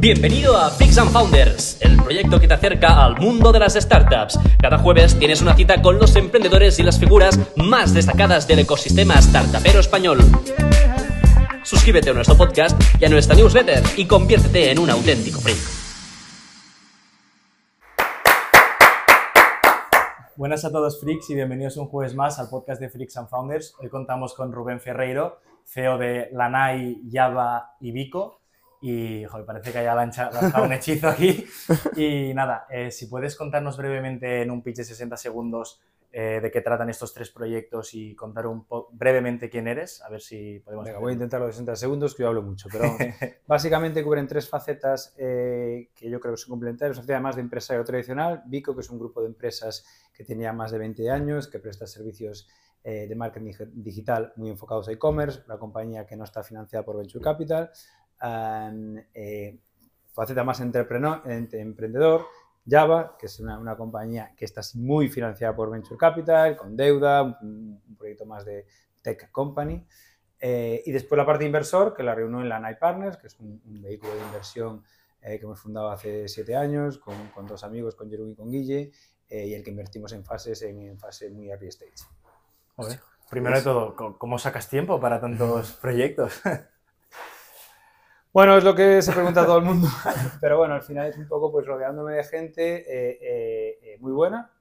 Bienvenido a Freaks and Founders, el proyecto que te acerca al mundo de las startups. Cada jueves tienes una cita con los emprendedores y las figuras más destacadas del ecosistema startupero español. Suscríbete a nuestro podcast y a nuestra newsletter y conviértete en un auténtico freak. Buenas a todos freaks y bienvenidos un jueves más al podcast de Freaks and Founders. Hoy contamos con Rubén Ferreiro, CEO de Lanai, Java y Vico. Y joder, parece que haya lanzado un hechizo aquí. Y nada, eh, si puedes contarnos brevemente en un pitch de 60 segundos eh, de qué tratan estos tres proyectos y contar un brevemente quién eres, a ver si podemos... Venga, voy a intentarlo de 60 segundos, que yo hablo mucho, pero básicamente cubren tres facetas eh, que yo creo que son complementarias. Además de empresario tradicional, Vico, que es un grupo de empresas que tenía más de 20 años, que presta servicios de marketing digital muy enfocados a e-commerce, una compañía que no está financiada por Venture Capital, eh, faceta más emprendedor, Java, que es una, compañía que está muy financiada por Venture Capital, con deuda, un, proyecto más de tech company. Eh, y después la parte inversor, que la reunió en la Night Partners, que es un, vehículo de inversión eh, que hemos fundado hace siete años con, con dos amigos, con Jeremy y con Guille, y el que invertimos en fases en, fase muy early stage. Primero de todo, ¿cómo sacas tiempo para tantos proyectos? Bueno, es lo que se pregunta todo el mundo, pero bueno, al final es un poco pues rodeándome de gente eh, eh, eh, muy buena,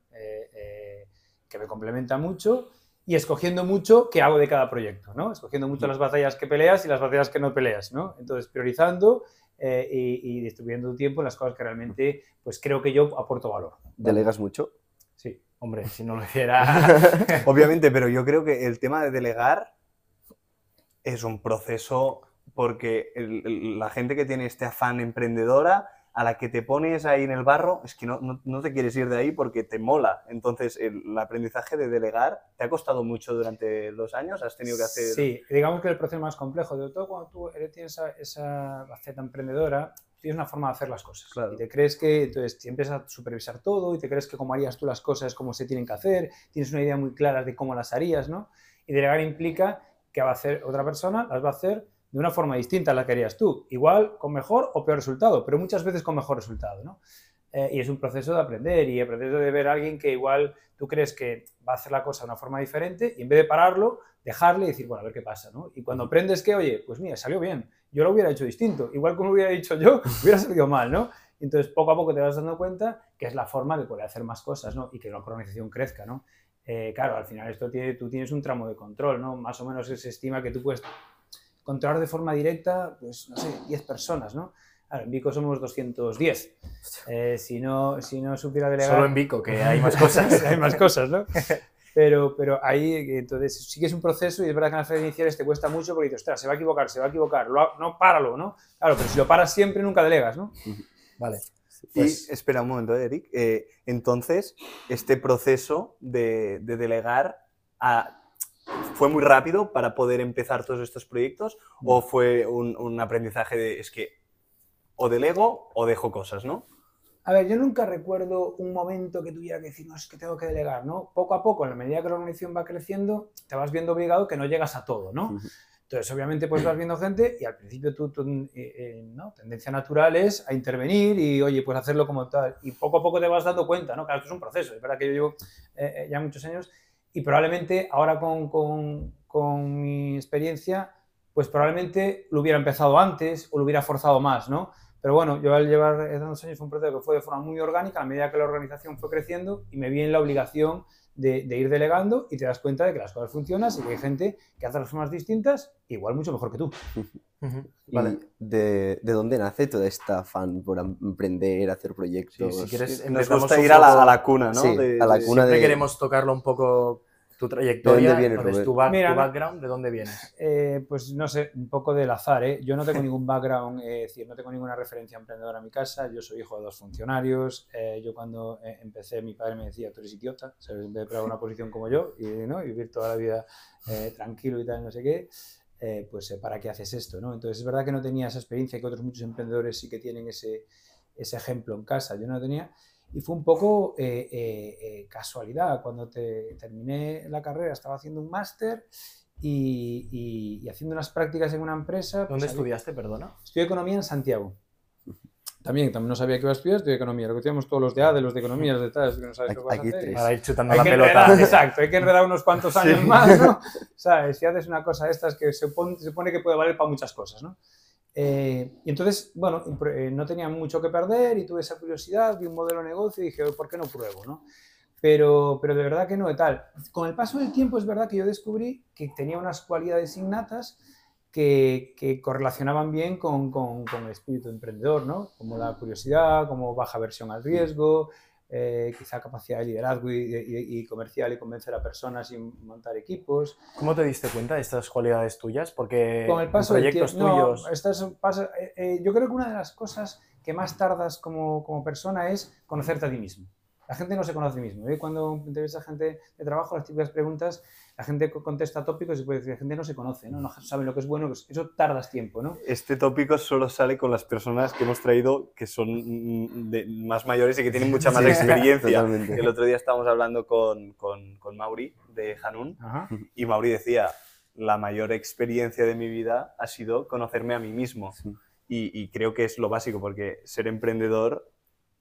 que me complementa mucho y escogiendo mucho qué hago de cada proyecto, ¿no? Escogiendo mucho las batallas que peleas y las batallas que no peleas, ¿no? Entonces, priorizando y, distribuyendo tu tiempo en las cosas que realmente pues creo que yo aporto valor. ¿Delegas mucho? Sí, hombre, si no lo hiciera... Obviamente, pero yo creo que el tema de delegar es un proceso porque la gente que tiene este afán emprendedora, a la que te pones ahí en el barro, es que no, no, te quieres ir de ahí porque te mola. Entonces, el, aprendizaje de delegar, ¿te ha costado mucho durante los años? ¿Has tenido que hacer...? Sí, digamos que el proceso más complejo, de todo cuando tú tienes esa, esa faceta emprendedora, tienes una forma de hacer las cosas. Y te crees que, entonces, te empiezas a supervisar todo y te crees que como harías tú las cosas, como se tienen que hacer, tienes una idea muy clara de cómo las harías, ¿no? Y delegar implica que va a hacer otra persona, las va a hacer de una forma distinta a la que harías tú. Igual con mejor o peor resultado, pero muchas veces con mejor resultado, ¿no? Eh, y es un proceso de aprender y aprender de ver a alguien que igual tú crees que va a hacer la cosa de una forma diferente y en vez de pararlo, dejarle y decir, bueno, a ver qué pasa, ¿no? Y cuando aprendes que, oye, pues mira, salió bien, yo lo hubiera hecho distinto, igual como lo hubiera dicho yo, hubiera salido mal, ¿no? Entonces, poco a poco te vas dando cuenta que es la forma de poder hacer más cosas, ¿no? Y que la organización crezca, ¿no? Eh, claro, al final esto tiene, tú tienes un tramo de control, ¿no? Más o menos se estima que tú puedes controlar de forma directa, pues, no sé, 10 personas, ¿no? en Vico somos 210. Eh, si, no, si no supiera delegar... Solo en Vico, que hay más cosas. hay más cosas, ¿no? Pero, pero ahí, entonces, sí que es un proceso y es verdad que en las fases iniciales te cuesta mucho porque dices, ostras, se va a equivocar, se va a equivocar, no, páralo, ¿no? Claro, pero si lo paras siempre nunca delegas, ¿no? Vale. Pues... Y espera un momento, Eric. Eh, entonces, este proceso de, de delegar a, ¿Fue muy rápido para poder empezar todos estos proyectos o fue un, aprendizaje de es que o delego o dejo cosas, ¿no? A ver, yo nunca recuerdo un momento que tuviera que decir, no, es que tengo que delegar, ¿no? Poco a poco, en la medida que la organización va creciendo, te vas viendo obligado que no llegas a todo, ¿no? Entonces, obviamente, pues vas viendo gente y al principio tu, eh, eh, ¿no? tendencia natural es a intervenir y, oye, pues hacerlo como tal. Y poco a poco te vas dando cuenta, ¿no? Claro, esto es un proceso. Es verdad que yo llevo eh, ya muchos años y probablemente ahora con, con, con, mi experiencia, pues probablemente lo hubiera empezado antes o lo hubiera forzado más, ¿no? Pero bueno, yo al llevar dos años fue un proceso que fue de forma muy orgánica a medida que la organización fue creciendo y me vi en la obligación de, de, ir delegando y te das cuenta de que las cosas funcionan y que hay gente que hace las formas distintas igual mucho mejor que tú. Vale. De, de, dónde nace toda esta afán por emprender, hacer proyectos? si quieres, Nos gusta ir a la, a la, cuna, ¿no? Sí, a la cuna siempre queremos tocarlo un poco tu trayectoria, ¿De dónde viene, tu, background, ¿de dónde vienes? Eh, pues no sé, un poco del azar, ¿eh? Yo no tengo ningún background, eh, es decir, no tengo ninguna referencia emprendedora en mi casa, yo soy hijo de dos funcionarios, eh, yo cuando empecé mi padre me decía, tú eres idiota, ¿sabes? En vez de una posición como yo y, ¿no? y vivir toda la vida tranquilo y tal, no sé qué, pues ¿para qué haces esto? ¿no? Entonces es verdad que no tenía esa experiencia que otros muchos emprendedores sí que tienen ese, ese ejemplo en casa, yo no lo tenía. Y fue un poco eh, eh, eh, casualidad. Cuando te, terminé la carrera estaba haciendo un máster y, haciendo unas prácticas en una empresa. Pues ¿Dónde estudiaste, perdona? Estudié economía en Santiago. también, también no sabía que iba a estudiar, estudié economía. Lo que teníamos todos los de ADE, los de economías, de tal, que no sabes Aquí- aquí hacer. Para ir chutando Hay la pelota. enredar, exacto, hay que enredar unos cuantos años más, ¿no? ¿Sabes? Si haces una cosa de estas que se supone, se supone que puede valer para muchas cosas, ¿no? Eh, y entonces, bueno, eh, no tenía mucho que perder y tuve esa curiosidad, vi un modelo de negocio y dije, ¿por qué no pruebo, no? Pero, pero de verdad que no, de tal. Con el paso del tiempo es verdad que yo descubrí que tenía unas cualidades innatas que, que correlacionaban bien con, con, con el espíritu emprendedor, ¿no? Como la curiosidad, como baja versión al riesgo, eh, quizá capacidad de liderazgo y, y- y comercial y convencer a personas y montar equipos. ¿Cómo te diste cuenta de estas cualidades tuyas? Porque Con el paso en del proyectos tiempo, no, tuyos... estas pasa- eh, eh, yo creo que una de las cosas que más tardas como, como persona es conocerte a ti mismo. La gente no se conoce a sí mismo. ¿eh? Cuando entrevistas a gente de trabajo, las típicas preguntas, la gente co- contesta tópicos y puede decir, la gente no se conoce, ¿no? no sabe lo que es bueno, eso tardas tiempo, ¿no? Este tópico solo sale con las personas que hemos traído que son mm, de- más mayores y que tienen mucha más Sí, experiencia. totalmente. El otro día estábamos hablando con, con, con Mauri de Hanun Ajá. y Mauri decía, la mayor experiencia de mi vida ha sido conocerme a mí mismo. Sí. Y, y creo que es lo básico porque ser emprendedor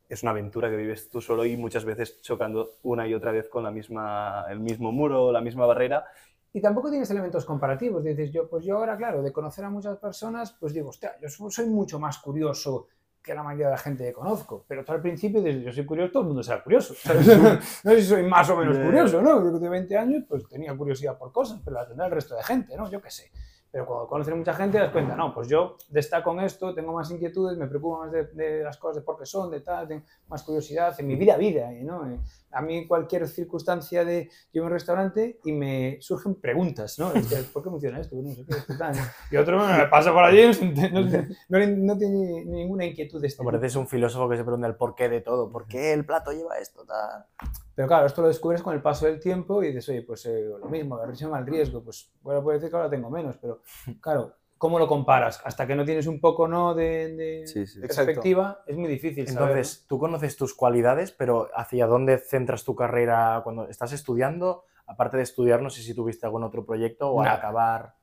es una aventura que vives tú solo y muchas veces chocando una y otra vez con la misma, el mismo muro, la misma barrera. Y tampoco tienes elementos comparativos. Dices, yo, pues yo ahora, claro, de conocer a muchas personas, pues digo, hostia, yo so- soy mucho más curioso que la mayoría de la gente que conozco. Pero tú al principio dices, yo soy curioso, todo el mundo será curioso. ¿sabes? no sé si soy más o menos curioso, ¿no? Yo de 20 años, pues tenía curiosidad por cosas, pero la tendrá el resto de gente, ¿no? Yo qué sé. Pero cuando conoces a mucha gente, te das cuenta, no, pues yo destaco en esto, tengo más inquietudes, me preocupo más de, de las cosas, de por qué son, de tal, tengo más curiosidad en mi vida a vida, ¿no? Eh, A mí cualquier circunstancia de yo voy a un restaurante y me surgen preguntas, ¿no? ¿Por qué funciona esto? No sé qué, esto, tal. Y otro me pasa por allí, no, no, no, no tiene ninguna inquietud de tipo. pareces un filósofo que se pregunta el porqué de todo. ¿Por qué el plato lleva esto? Tal? Pero claro, esto lo descubres con el paso del tiempo y dices, oye, pues eh, lo mismo, aversión al riesgo, pues bueno, puede decir que ahora tengo menos, pero claro, ¿cómo lo comparas? Hasta que no tienes un poco ¿no? de, de Sí, sí. perspectiva, es muy difícil. saber, Entonces, tú conoces tus cualidades, pero ¿hacia dónde centras tu carrera cuando estás estudiando? Aparte de estudiar, no sé si tuviste algún otro proyecto o al acabar.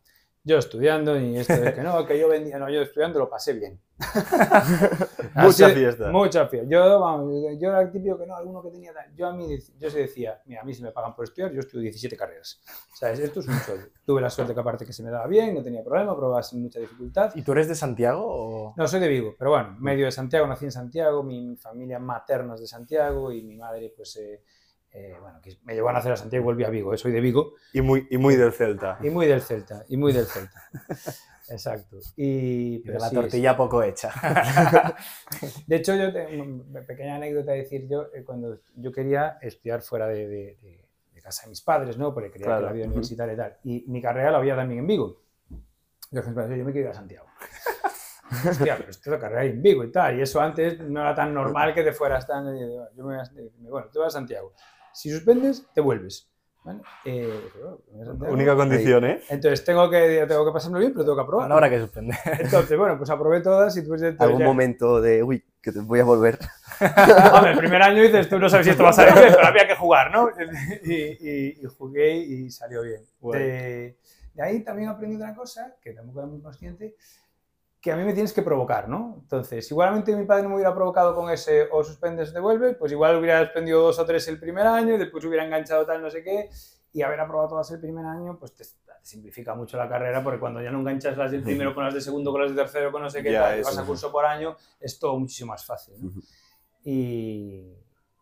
Yo estudiando y esto de que no, que yo vendía, no, yo estudiando lo pasé bien. Mucha Así- fiesta. Mucha fiesta. Yo, vamos, yo era el típico que no, alguno que tenía. Yo a mí, yo se decía, mira, a mí si me pagan por estudiar, yo estudio 17 carreras. ¿Sabes? Esto es un sueldo. Tuve la suerte que aparte que se me daba bien, no tenía problema, probaba sin mucha dificultad. ¿Y tú eres de Santiago? O... No, soy de Vigo, pero bueno, medio de Santiago, nací en Santiago, mi, mi familia materna es de Santiago y mi madre, pues, eh, eh, bueno, que me llevó a nacer a Santiago y volví a Vigo, eh, soy de Vigo Y muy, y muy del Celta. y muy del Celta, y muy del Celta. Exacto. Y, pero la sí, tortilla poco hecha. De hecho, yo, una pequeña anécdota de decir, yo eh, cuando yo quería estudiar fuera de, de- de- de casa de mis padres, ¿no? Porque quería Claro. que la vida universitaria y tal. Y mi carrera la había también en Vigo. Yo dije, "Espera, yo me quiero ir a Santiago. Hostia, pero esto es carrera en Vigo y tal. Y eso antes no era tan normal que te fueras tan... y yo me bueno, te vas a Santiago. Si suspendes, te vuelves. ¿Vale? Eh. Única condición, ¿eh? Entonces tengo que, tengo que pasármelo bien, pero tengo que aprobar. No habrá que suspender. Entonces, bueno, pues aprobé todas y después de todo Algún ya- momento de, uy, que te voy a volver. Hombre, el primer año dices, tú no sabes si esto va a salir bien, pero había que jugar, ¿no? Y, y- y jugué y salió bien. Bueno. De, de ahí también aprendí otra cosa, que tampoco era muy consciente, que a mí me tienes que provocar, ¿no? Entonces, igualmente mi padre no me hubiera provocado con ese o suspendes o devuelve, pues igual hubiera suspendido dos o tres el primer año y después hubiera enganchado tal no sé qué, y haber aprobado todas el primer año, pues te, te simplifica mucho la carrera, porque cuando ya no enganchas las del primero con las de segundo, con las de tercero, con no sé qué, Ya, tal, vas a curso por año, es todo muchísimo más fácil, y,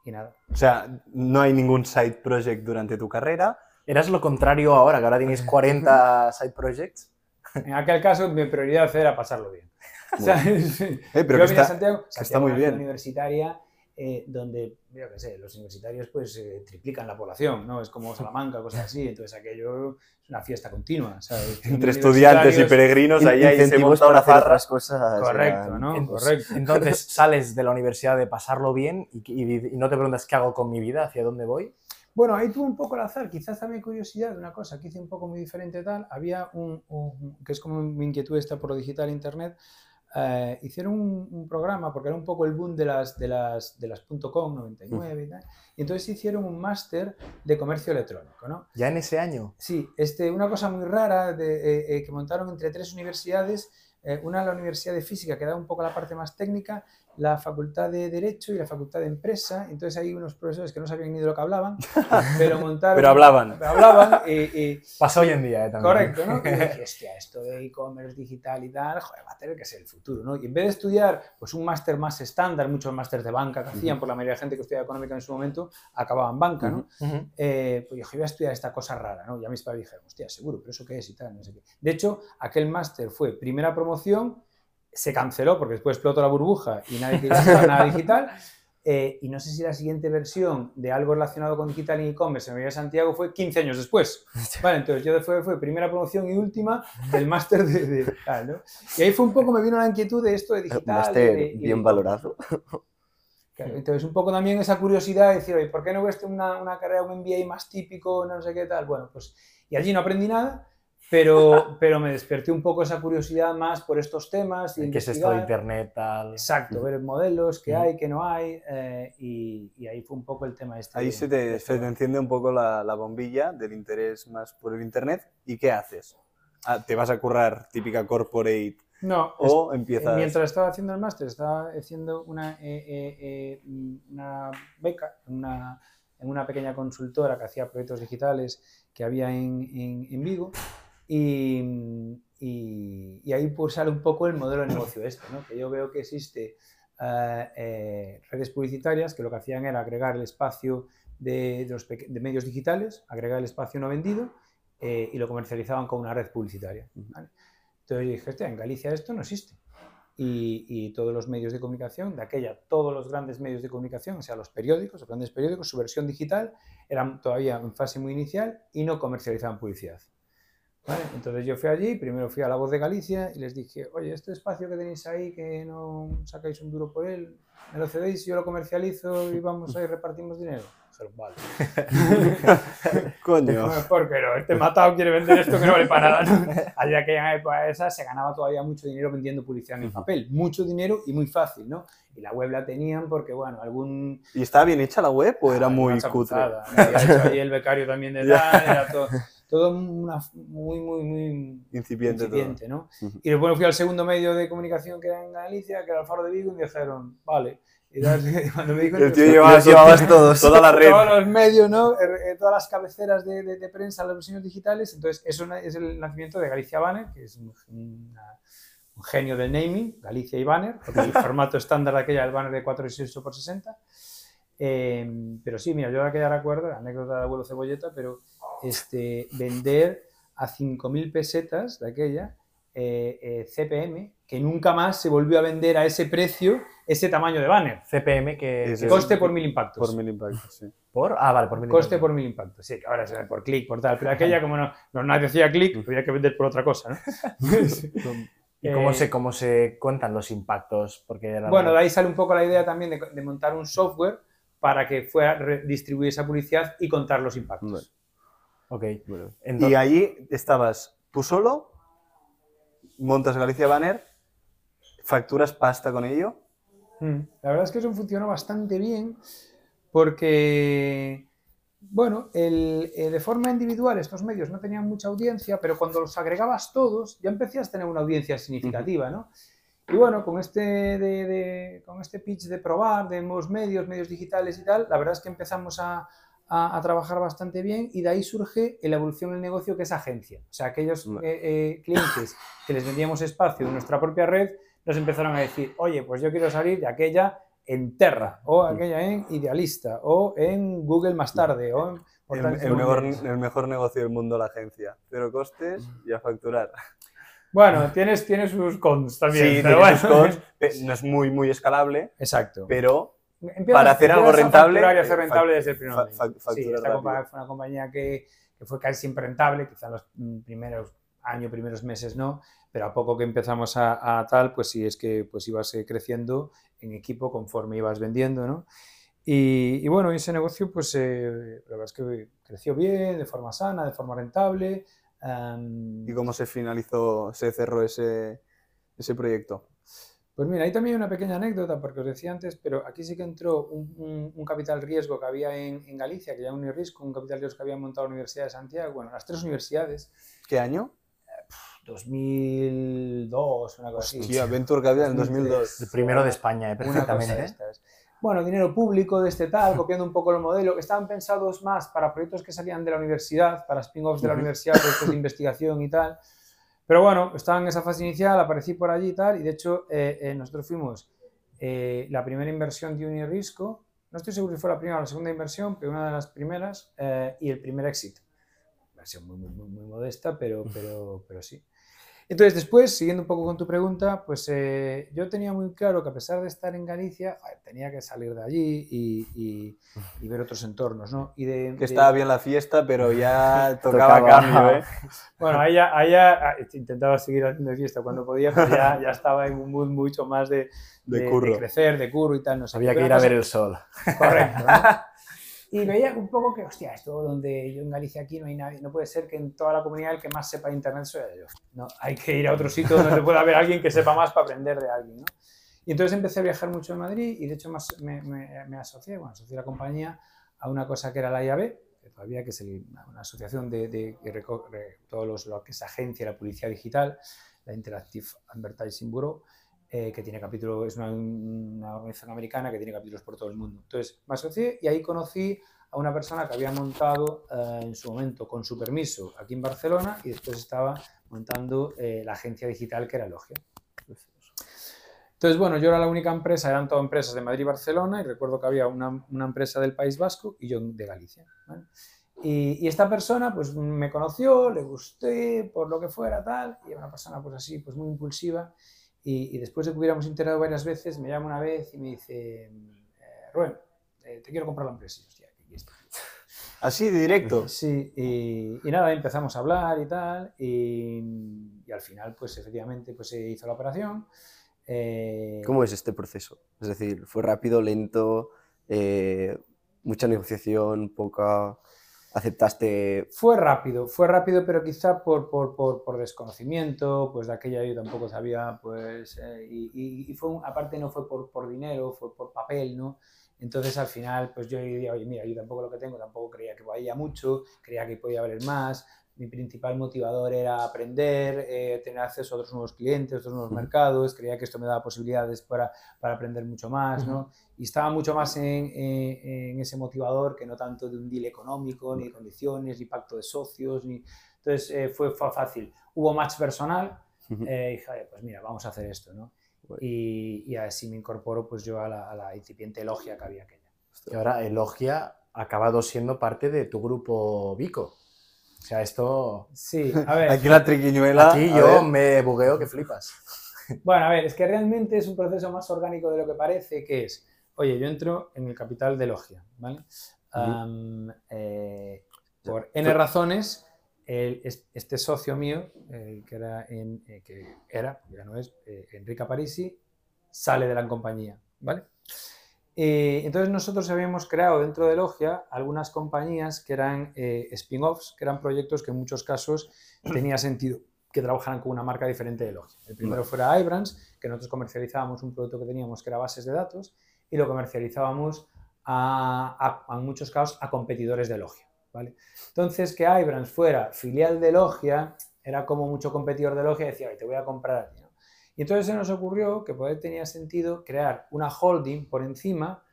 y nada. O sea, no hay ningún side project durante tu carrera. ¿Eras lo contrario ahora, que ahora tienes 40 side projects? En aquel caso, mi prioridad era pasarlo bien. ¿Sabes? Eh, pero Yo que está, Santiago, que está muy bien. universitaria eh, donde, yo qué sé, los universitarios pues eh, triplican la población, ¿no? Es como Salamanca, cosas así, entonces aquello es una fiesta continua, ¿sabes? entre estudiantes y peregrinos, ahí, ahí se Incentivos monta para una hacer otras cosas. Correcto, ¿no? En- Correcto. Entonces sales de la universidad de pasarlo bien y, y- y no te preguntas qué hago con mi vida, hacia dónde voy. Bueno, ahí tuve un poco el azar, quizás también curiosidad de una cosa que hice un poco muy diferente tal. Había un, un- que es como mi inquietud esta por lo digital e internet, eh, hicieron un, un programa, porque era un poco el boom de las, de las, de las .com 99 y tal, y entonces hicieron un máster de comercio electrónico, ¿no? Ya en ese año. Sí, este, una cosa muy rara de, eh, eh, que montaron entre tres universidades eh, una la Universidad de Física, que da un poco la parte más técnica, la Facultad de Derecho y la Facultad de Empresa. Entonces hay unos profesores que no sabían ni de lo que hablaban, pero montaron... Pero hablaban. pero hablaban y, y- Pasa hoy en día, ¿eh? También. Correcto, ¿no? Y dije, hostia, esto de e-commerce digital y tal, joder, va a tener que ser el futuro, ¿no? Y en vez de estudiar pues un máster más estándar, muchos másteres de banca que hacían, por la mayoría de gente que estudiaba económica en su momento, acababan banca, ¿no? Eh, pues yo dije, voy a estudiar esta cosa rara, ¿no? Y a mis padres dijeron, hostia, seguro, pero eso qué es y tal, no sé qué. De hecho, aquel máster fue primera promoción, se canceló porque después explotó la burbuja y nadie quería nada digital. eh, y no sé si la siguiente versión de algo relacionado con digital y e-commerce en de Santiago fue 15 años después. Vale, entonces yo fue, fue primera promoción y última del máster de, de tal, ¿no? Y ahí fue un poco, me vino la inquietud de esto de digital. Un máster de- de bien e-commerce. valorado. Claro, Entonces, un poco también esa curiosidad de decir, oye, ¿por qué no ves una, una carrera, un MBA más típico, no sé qué tal? Bueno, pues, y allí no aprendí nada, pero, pero me desperté un poco esa curiosidad más por estos temas. Y ¿Qué es esto de internet, tal? Exacto, ver modelos, qué hay, qué no hay, eh, y, y ahí fue un poco el tema este. Ahí de- se te, se te enciende un poco la, la bombilla del interés más por el Internet. ¿Y qué haces? Ah, ¿Te vas a currar típica corporate No, o es- empiezas...? mientras estaba haciendo el máster, estaba haciendo una, eh, eh, eh, una beca en una, en una pequeña consultora que hacía proyectos digitales que había en, en- en Vigo. Y, y- y ahí pues sale un poco el modelo de negocio este, ¿no? que yo veo que existe eh, eh, redes publicitarias que lo que hacían era agregar el espacio de, de los de medios digitales, agregar el espacio no vendido eh, y lo comercializaban con una red publicitaria. ¿vale? Entonces yo dije, en Galicia esto no existe. Y, y todos los medios de comunicación, de aquella, todos los grandes medios de comunicación, o sea, los periódicos, los grandes periódicos, su versión digital, eran todavía en fase muy inicial y no comercializaban publicidad. ¿Vale? Entonces yo fui allí, primero fui a La Voz de Galicia y les dije, oye, este espacio que tenéis ahí, que no sacáis un duro por él, me lo cedéis, yo lo comercializo y vamos ahí repartimos dinero. Dijeron, vale. Coño. Porque no, este matado quiere vender esto que no vale para nada. ¿no? Allí aquella época esa se ganaba todavía mucho dinero vendiendo publicidad en el papel. Mucho dinero y muy fácil, ¿no? Y la web la tenían porque, bueno, algún... ¿Y estaba bien hecha la web o era Ah, muy cutre? chapuzada. Me había hecho ahí el becario también de tal, era todo, todo una, muy, muy, muy Incipiente, todo. incipiente, ¿no? Ujú. Y después fui al segundo medio de comunicación que era en Galicia, que era el Faro de Vigo, y me dijeron, vale. Y cuando me di cuenta, El tío hostia, llevaba Los llevabas todos. toda la red. todos los medios, ¿no? Eh, eh, todas las cabeceras de, de- de prensa, las versiones digitales. Entonces, eso es el nacimiento de Galicia Banner, que es un, una- un genio del naming, Galicia y Banner, porque el formato estándar de aquella el banner de 4,68 por 60. Eh, pero sí, mira, yo ahora que ya recuerdo, anécdota de abuelo cebolleta, pero este, vender a 5.000 pesetas de aquella eh, eh, CPM, que nunca más se volvió a vender a ese precio, ese tamaño de banner. CPM que... Ese que- Coste por mil impactos. Por mil impactos, sí. ¿Por? Ah, vale, por mil. Coste por mil impactos. Sí, ahora se ve por clic, por tal. Pero aquella, como no, no nadie hacía clic, había que vender por otra cosa, ¿no? ¿Y cómo, Eh, se, cómo se cuentan los impactos? Porque Bueno, de ahí sale un poco la idea también de, de montar un software para que fuera distribuir esa publicidad y contar los impactos. Ok. Bueno, Entonces, Y allí estabas tú solo, montas Galicia Banner, facturas pasta con ello. Mm. La verdad es que eso funcionó bastante bien porque, bueno, el- eh, de forma individual estos medios no tenían mucha audiencia, pero cuando los agregabas todos ya empecías a tener una audiencia significativa, ¿no? Y bueno, con este, de, de- con este pitch de probar, de nuevos medios, medios digitales y tal, la verdad es que empezamos a, a- a trabajar bastante bien y de ahí surge la evolución del negocio que es agencia. O sea, aquellos eh, eh, clientes que les vendíamos espacio en nuestra propia red nos empezaron a decir, oye, pues yo quiero salir de aquella en Terra, o aquella en Idealista, o en Google más tarde, o en El, el mejor, inmobiliarios". el mejor negocio del mundo, la agencia. Cero costes y a facturar. Bueno, tienes, tienes sus cons también. sí, pero tiene bueno. sus cons, no es muy, muy escalable, Exacto. pero Empiezas- para hacer algo a rentable, facturar y hacer eh, rentable desde el primer momento. Sí, esta compañía fue una compañía que, que fue casi siempre rentable, quizá los mm, primeros años, primeros meses no, pero a poco que empezamos a, a tal, pues sí es que pues ibas eh, creciendo en equipo conforme ibas vendiendo, ¿no? Y, y bueno, ese negocio pues eh, la verdad es que creció bien, de forma sana, de forma rentable. Em, ¿y cómo se finalizó, se cerró ese, ese proyecto? Pues mira, ahí también hay una pequeña anécdota, porque os decía antes, pero aquí sí que entró un, un- un capital riesgo que había en, en Galicia, que ya un riesgo, un capital riesgo que había montado la Universidad de Santiago, bueno, las tres universidades, ¿Qué año? 2002, una cosa así. Hostia, Venture Capital en 2002. El primero de España, eh, Una cosa perfectamente. de ¿eh? Bueno, dinero público de este tal, copiando un poco el modelo, que estaban pensados más para proyectos que salían de la universidad, para spin-offs de la universidad, proyectos de investigación y tal. Pero bueno, estaba en esa fase inicial, aparecí por allí y tal, y de hecho eh, eh, nosotros fuimos eh, la primera inversión de Unirisco, no estoy seguro si fue la primera o la segunda inversión, pero una de las primeras, eh, y el primer exit. Versión muy, muy, muy modesta, pero, pero, pero sí. Entonces, después, siguiendo un poco con tu pregunta, pues eh, yo tenía muy claro que a pesar de estar en Galicia, joder, tenía que salir de allí y, y- y ver otros entornos, ¿no? Y de, Que de- estaba bien la fiesta, pero ya tocaba, Tocaba. cambio, ¿eh? Bueno, ahí ya, ahí ya, ah, intentaba seguir haciendo fiesta cuando podía, pero ya, ya estaba en un mood mucho más de, De curro. crecer, de curro y tal, no sé. Había que ir a ver el sol. Correcto. ¿no? Y veía un poco que, hostia, esto donde yo en Galicia aquí no hay nadie, no puede ser que en toda la comunidad el que más sepa de internet sea yo. No, hay que ir a otro sitio donde pueda haber alguien que sepa más para aprender de alguien, ¿no? Y entonces empecé a viajar mucho en Madrid y de hecho más- me, me- me asocié, bueno, asocié la compañía a una cosa que era la IAB, que todavía que es el- una asociación de, de- que recoge todo los- lo que es agencia, la publicidad digital, la Interactive Advertising Bureau, eh, que tiene capítulos, es una, una organización americana que tiene capítulos por todo el mundo. Entonces me asocié y ahí conocí a una persona que había montado eh, en su momento con su permiso aquí en Barcelona y después estaba montando eh, la agencia digital que era Logia. Entonces, bueno, yo era la única empresa, eran todas empresas de Madrid y Barcelona, y recuerdo que había una, una empresa del País Vasco y yo de Galicia. ¿vale? Y, y esta persona, pues me conoció, le gusté, por lo que fuera, tal, y era una persona, pues así, pues muy impulsiva. Y, y después de que hubiéramos integrado varias veces, me llama una vez y me dice, eh, Rubén, eh, te quiero comprar la empresa. Hostia, ¿qué es esto? Así, directo. Sí, y, y nada, empezamos a hablar y tal, y, y al final, pues efectivamente, pues se hizo la operación. Eh, ¿Cómo es este proceso? Es decir, ¿fue rápido, lento, eh, mucha negociación, poca... ¿Aceptaste Fue rápido, fue rápido, pero quizá por, por, por, por desconocimiento, pues de aquella yo tampoco sabía, pues, eh, y, fue, un- aparte no fue por, por dinero, fue por papel, ¿no? Entonces al final, pues yo diría, oye, mira, yo tampoco lo que tengo, tampoco creía que valía mucho, creía que podía valer más, mi principal motivador era aprender, eh, tener acceso a otros nuevos clientes, otros nuevos mercados, creía que esto me daba posibilidades para, para aprender mucho más, ¿no? Y estaba mucho más en, en- en ese motivador que no tanto de un deal económico, ni de condiciones, ni pacto de socios, ni... Entonces eh, fue, fue fácil. Hubo match personal, eh, y dije, "Oye, pues mira, vamos a hacer esto, ¿no? Y, y así me incorporo pues yo a la, a la incipiente logia que había aquella. Y ahora Elogia ha acabado siendo parte de tu grupo Vico. O sea, esto... Sí, a ver. Aquí la triquiñuela. Aquí yo ver. me bugueo que flipas. Bueno, a ver, es que realmente es un proceso más orgánico de lo que parece, que es, oye, yo entro en el capital de Logia, ¿vale? Eh, por N razones, el- este socio mío, eh, que era, en- eh, que era, ya no es, eh, Enrique Parisi, sale de la compañía, ¿vale? Eh, entonces nosotros habíamos creado dentro de Logia algunas compañías que eran eh, spin-offs, que eran proyectos que en muchos casos tenía sentido que trabajaran con una marca diferente de Logia. El primero fuera iBrands, que nosotros comercializábamos un producto que teníamos que era bases de datos y lo comercializábamos a, a- en muchos casos a competidores de Logia. ¿vale? Entonces que iBrands fuera filial de Logia era como mucho competidor de Logia decía, "Oye, te voy a comprar a ti. Y entonces se nos ocurrió que poder tenía sentido crear una holding por encima,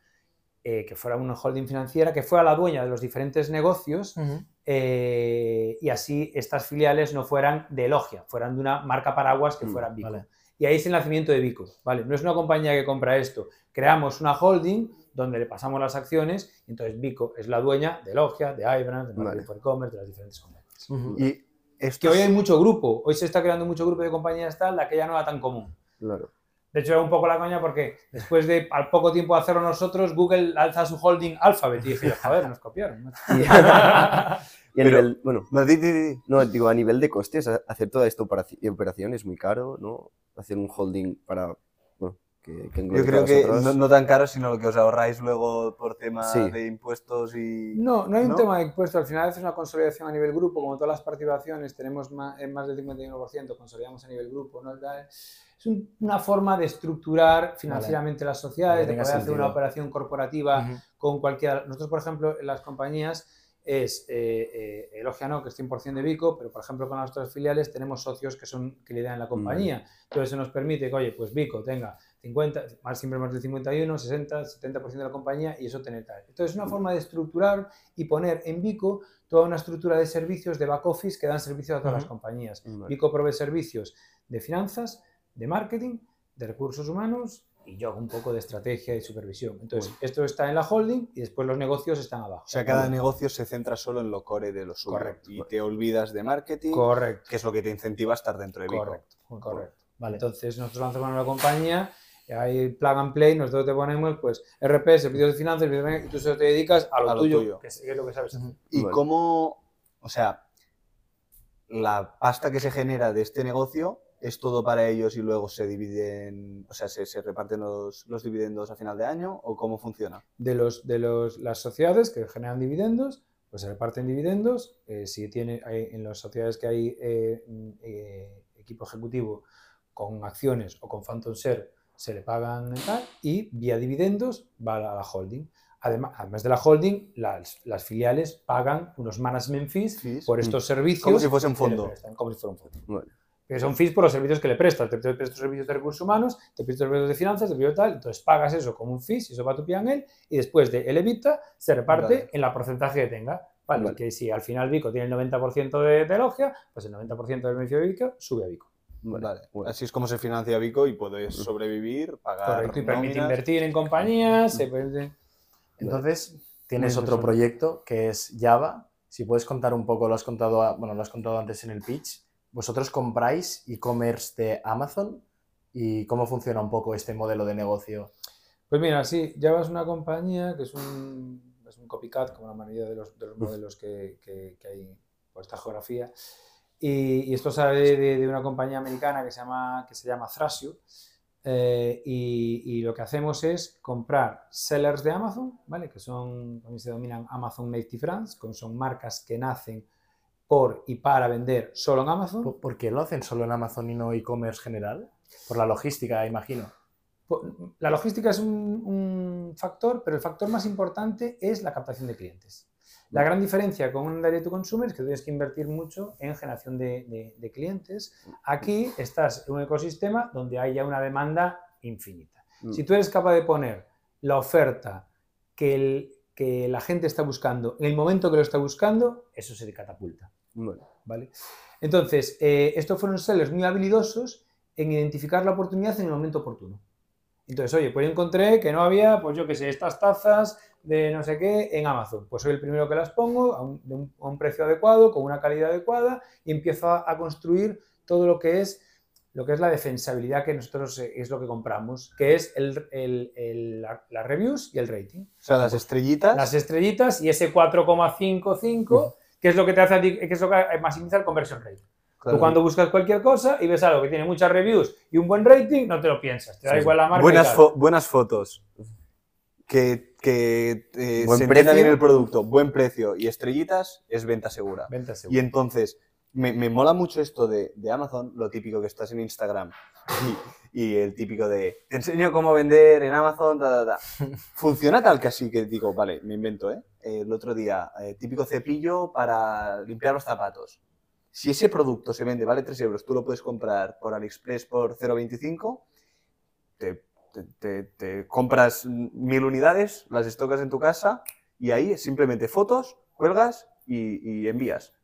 eh, que fuera una holding financiera, que fuera la dueña de los diferentes negocios eh, y así estas filiales no fueran de Logia, fueran de una marca paraguas que Mm, fuera Vico. vale. Y ahí es el nacimiento de Vico, ¿vale? No es una compañía que compra esto, creamos una holding donde le pasamos las acciones y entonces Vico es la dueña de Logia, de iBrands, de Vale. Marketing for E-Commerce, de las diferentes compañías. Y esto Que hoy hay mucho grupo, hoy se está creando mucho grupo de compañías tal, la que ya no era tan común. Claro. De hecho, era un poco la coña porque después de al poco tiempo de hacerlo nosotros, Google alza su holding Alphabet y dije, joder, nos copiaron. macho". Y a Pero- nivel, bueno, No, di, di, di. no, digo, a nivel de costes, hacer toda esta operaci- operación es muy caro, ¿no? Hacer un holding para, que, que Yo creo que no, no tan caro, sino lo que os ahorráis luego por tema Sí. de impuestos y. No, no hay un ¿No? tema de impuesto. Al final es una consolidación a nivel grupo. Como todas las participaciones, tenemos más, en más del 51%, consolidamos a nivel grupo. ¿no? Es un- una forma de estructurar financieramente las sociedades, Que de poder hacer una sentido. operación corporativa Ujú. con cualquiera. Nosotros, por ejemplo, en las compañías es eh, eh, Elogia no, que es 100% de Vico, pero por ejemplo con las otras filiales tenemos socios que son que lideran la compañía. Entonces eso nos permite que, oye, pues Vico tenga 50, más siempre más de 51, 60, 70% de la compañía y eso tener tal. Entonces es una forma de estructurar y poner en Vico toda una estructura de servicios de back office que dan servicios a todas las compañías. Vale. Vico provee servicios de finanzas, de marketing, de recursos humanos y yo hago un poco de estrategia y supervisión. Entonces, esto está en la holding y después los negocios están abajo. O sea, cada negocio se centra solo en lo core de lo suyo. Correcto. Y te olvidas de marketing, Correcto. que es lo que te incentiva a estar dentro de Vico. Correcto, correcto. Vale. Entonces, nosotros lanzamos una compañía, y hay plug and play, nosotros te ponemos pues RP, servicios de finanzas, y tú solo te dedicas a lo, A lo tuyo, tuyo. Que, es, que es lo que sabes hacer. ¿Y cómo, o sea, la pasta que se genera de este negocio es todo para ellos y luego se dividen, o sea, se, se reparten los, los dividendos a final de año o cómo funciona? De, los, de los, las sociedades que generan dividendos, pues se reparten dividendos. eh, si tiene, hay- en las sociedades que hay eh, mm, eh, equipo ejecutivo con acciones o con phantom share, se le pagan tal y vía dividendos va a la holding. Además, además de la holding, las, las filiales pagan unos management fees Fees. por estos servicios. Como si fuese un fondo. prestan, como si fuera un fondo. Que son fees por los servicios que le prestas. Te prestas servicios de recursos humanos, te prestas servicios de finanzas, te prestas tal. Entonces pagas eso como un fee, si eso va a tu P&L, y después de el EBITDA se reparte Vale. en la porcentaje que tenga. Vale, Vale. Que si al final Vico tiene el 90% de, de logia, pues el 90% del beneficio de Vico sube a Vico. Vale, Vale. bueno. Así es como se financia Vico y puedes sobrevivir, pagar Correcto, y permite nóminas. invertir en compañías. se permite- Entonces, tienes otro proyecto que es Java. Si puedes contar un poco, lo has contado, a- bueno, lo has contado antes en el pitch. Vosotros compráis e-commerce de Amazon y cómo funciona un poco este modelo de negocio. Pues mira, sí, Java es una compañía que es un, es un copycat, como la mayoría de los, de los modelos que, que- que hay por esta geografía. Y, y esto sale de, de una compañía americana que se llama, que se llama Thrasio. Eh, y, y lo que hacemos es comprar sellers de Amazon, ¿vale? que son, también se denominan Amazon Native Brands, con- son marcas que nacen por y para vender solo en Amazon. ¿Por qué lo hacen solo en Amazon y no e-commerce general? Por la logística, imagino. La logística es un, un factor, pero el factor más importante es la captación de clientes. La gran diferencia con un direct to consumer es que tienes que invertir mucho en generación de, de- de clientes. Aquí estás en un ecosistema donde hay ya una demanda infinita. Mm. Si tú eres capaz de poner la oferta que, el- que la gente está buscando en el momento que lo está buscando, eso se te catapulta. Vale. ¿vale? Entonces, eh, estos fueron sellers muy habilidosos en identificar la oportunidad en el momento oportuno. Entonces, oye, pues yo encontré que no había, pues yo qué sé, estas tazas de no sé qué en Amazon. Pues soy el primero que las pongo a un, de un- a un precio adecuado, con una calidad adecuada y empiezo a, a construir todo lo que es lo que es la defensabilidad que nosotros eh, es lo que compramos, que es el, el- el- la- las reviews y el rating O sea, las estrellitas. las estrellitas y ese 4,55, que es lo que te hace a ti- que es lo que maximiza el conversion rate. Claro. Tú cuando buscas cualquier cosa y ves algo que tiene muchas reviews y un buen rating, no te lo piensas. Te da Sí, igual la marca. buenas, fo- buenas fotos. Que, que eh, Buen se entienda bien el producto, buen precio y estrellitas es venta segura. Venta Y entonces, me, me mola mucho esto de, de Amazon, lo típico que estás en Instagram y, y el típico de te enseño cómo vender en Amazon, ta, ta, ta. Funciona tal que así que digo, vale, me invento, ¿eh? Eh, El otro día, eh, típico cepillo para limpiar los zapatos. Si ese producto se vende, vale 3 euros, tú lo puedes comprar por AliExpress por 0,25, te, te- compras mil unidades, las estocas en tu casa y ahí simplemente fotos, cuelgas y, y envías.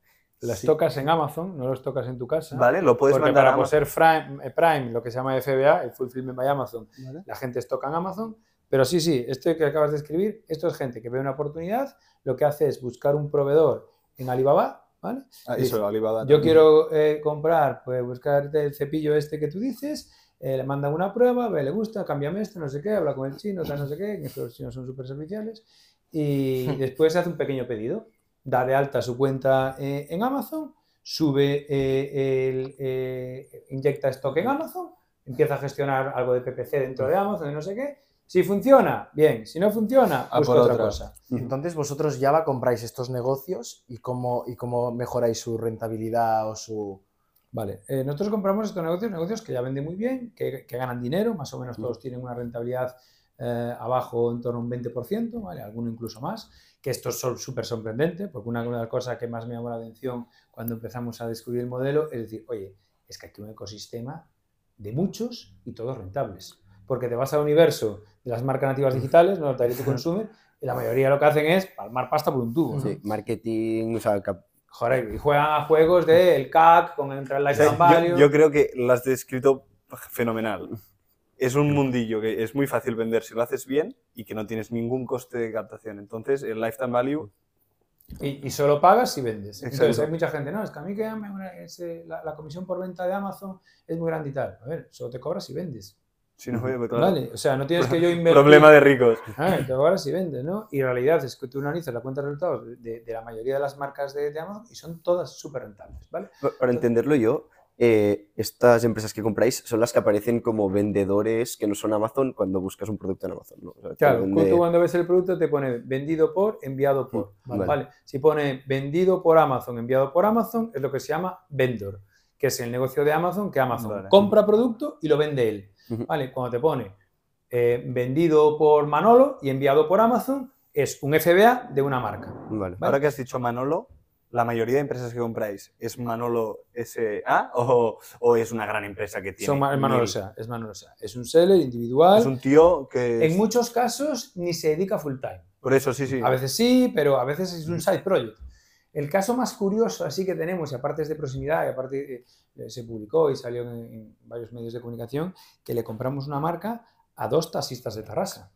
Las Sí. tocas en Amazon, no los tocas en tu casa. Vale, lo puedes porque mandar a para poseer Prime, eh, Prime, lo que se llama FBA, el Fulfillment by Amazon, Vale. la gente estoca en Amazon. Pero sí, sí, esto que acabas de escribir, esto es gente que ve una oportunidad, lo que hace es buscar un proveedor en Alibaba, ¿vale? Ah, Dice, eso, Alibaba. Yo quiero eh, comprar, pues buscarte el cepillo este que tú dices, eh, le mandan una prueba, ve, le gusta, cámbiame este, no sé qué, habla con el chino, tal, no sé qué, que los chinos son súper serviciales, y después se hace un pequeño pedido, da de alta su cuenta eh, en Amazon, sube, el, eh, inyecta stock en Amazon, empieza a gestionar algo de PPC dentro de Amazon y no sé qué. Si funciona, bien. Si no funciona, por otra otra. cosa. Entonces, vosotros Java compráis estos negocios y cómo, y cómo mejoráis su rentabilidad o su... Vale, eh, nosotros compramos estos negocios, negocios que ya venden muy bien, que, que ganan dinero, más o menos todos tienen una rentabilidad eh, abajo en torno a un 20%, ¿vale? alguno incluso más, que esto es súper sorprendente, porque una, una de las cosas que más me llamó la atención cuando empezamos a descubrir el modelo es decir, oye, es que aquí hay un ecosistema de muchos y todos rentables. Porque te vas al universo de las marcas nativas digitales, no direct to consumer, y la mayoría lo que hacen es palmar pasta por un tubo. ¿no? Sí, marketing, o sea, cap- Joder, y juegan a juegos del CAC con el Lifetime sea, Value. yo, yo creo que lo has descrito fenomenal. Es un mundillo que es muy fácil vender si lo haces bien y que no tienes ningún coste de captación. Entonces, el lifetime value Y, y solo pagas si vendes. Entonces hay mucha gente, no, es que a mí que me- ese- la, la comisión por venta de Amazon es muy grande y tal. A ver, solo te cobras si vendes. Si no, pues claro. ¿Vale? O sea, no tienes que yo invertir. Problema de ricos. Ah, te cobras vendes, ¿no? Y la realidad es que tú analizas la cuenta de resultados de, de la mayoría de las marcas de, de Amazon y son todas súper rentables, ¿vale? Pa- Para entenderlo yo, eh, estas empresas que compráis son las que aparecen como vendedores que no son Amazon cuando buscas un producto en Amazon. ¿no? O sea, te Claro, vende- tú cuando ves el producto te pone vendido por, enviado por. Mm, ¿vale? vale. Si pone vendido por Amazon, enviado por Amazon, es lo que se llama vendor, que es el negocio de Amazon, que Amazon Vale. compra producto y lo vende él. ¿Vale? Cuando te pone eh, vendido por Manolo y enviado por Amazon, es un FBA de una marca. Vale. Vale. Ahora que has dicho Manolo, la mayoría de empresas que compráis, ¿es Manolo SA o, o es una gran empresa que tiene? Son Manolo? Sa, es Manolo Sa. Es un seller individual. Es un tío que... En es- muchos casos ni se dedica full time. Por eso, sí, sí. A veces sí, pero a veces es un side project. El caso más curioso así que tenemos, y aparte es de proximidad, y aparte eh, se publicó y salió en, en varios medios de comunicación, que le compramos una marca a dos taxistas de Tarrasa.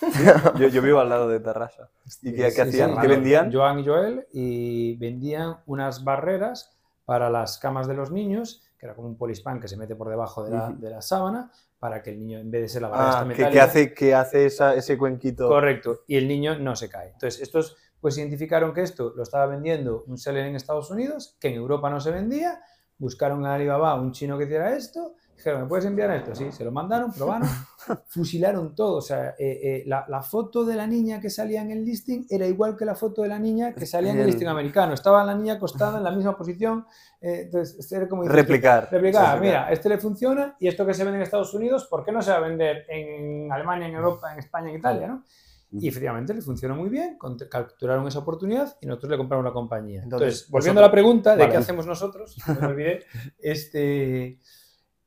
Yo, yo vivo al lado de Tarrasa. ¿Y qué, hacían? sí, ¿Qué vendían? Joan y Joel, y vendían unas barreras para las camas de los niños, que era como un polispan que se mete por debajo de la, de la sábana, para que el niño, en vez de ser la barrera Ah, esta que, que metálica, hace, que hace esa- ese cuenquito. Correcto, y el niño no se cae. Entonces, estos pues identificaron que esto lo estaba vendiendo un seller en Estados Unidos, que en Europa no se vendía, buscaron a Alibaba un chino que hiciera esto, dijeron, ¿me puedes enviar esto? Sí, se lo mandaron, probaron, fusilaron todo. O sea, eh, eh, la, la foto de la niña que salía en el listing era igual que la foto de la niña que salía en el listing americano. Estaba la niña acostada en la misma posición. eh, entonces, este era como... dices Replicar. Replicar, mira, este le funciona y esto que se vende en Estados Unidos, ¿por qué no se va a vender en Alemania, en Europa, en España, en Italia? ¿no? Y efectivamente le funcionó muy bien, capturaron esa oportunidad y nosotros le compramos la compañía. Entonces, Entonces, volviendo a la pregunta de Vale. qué hacemos nosotros, no me olvidé, este,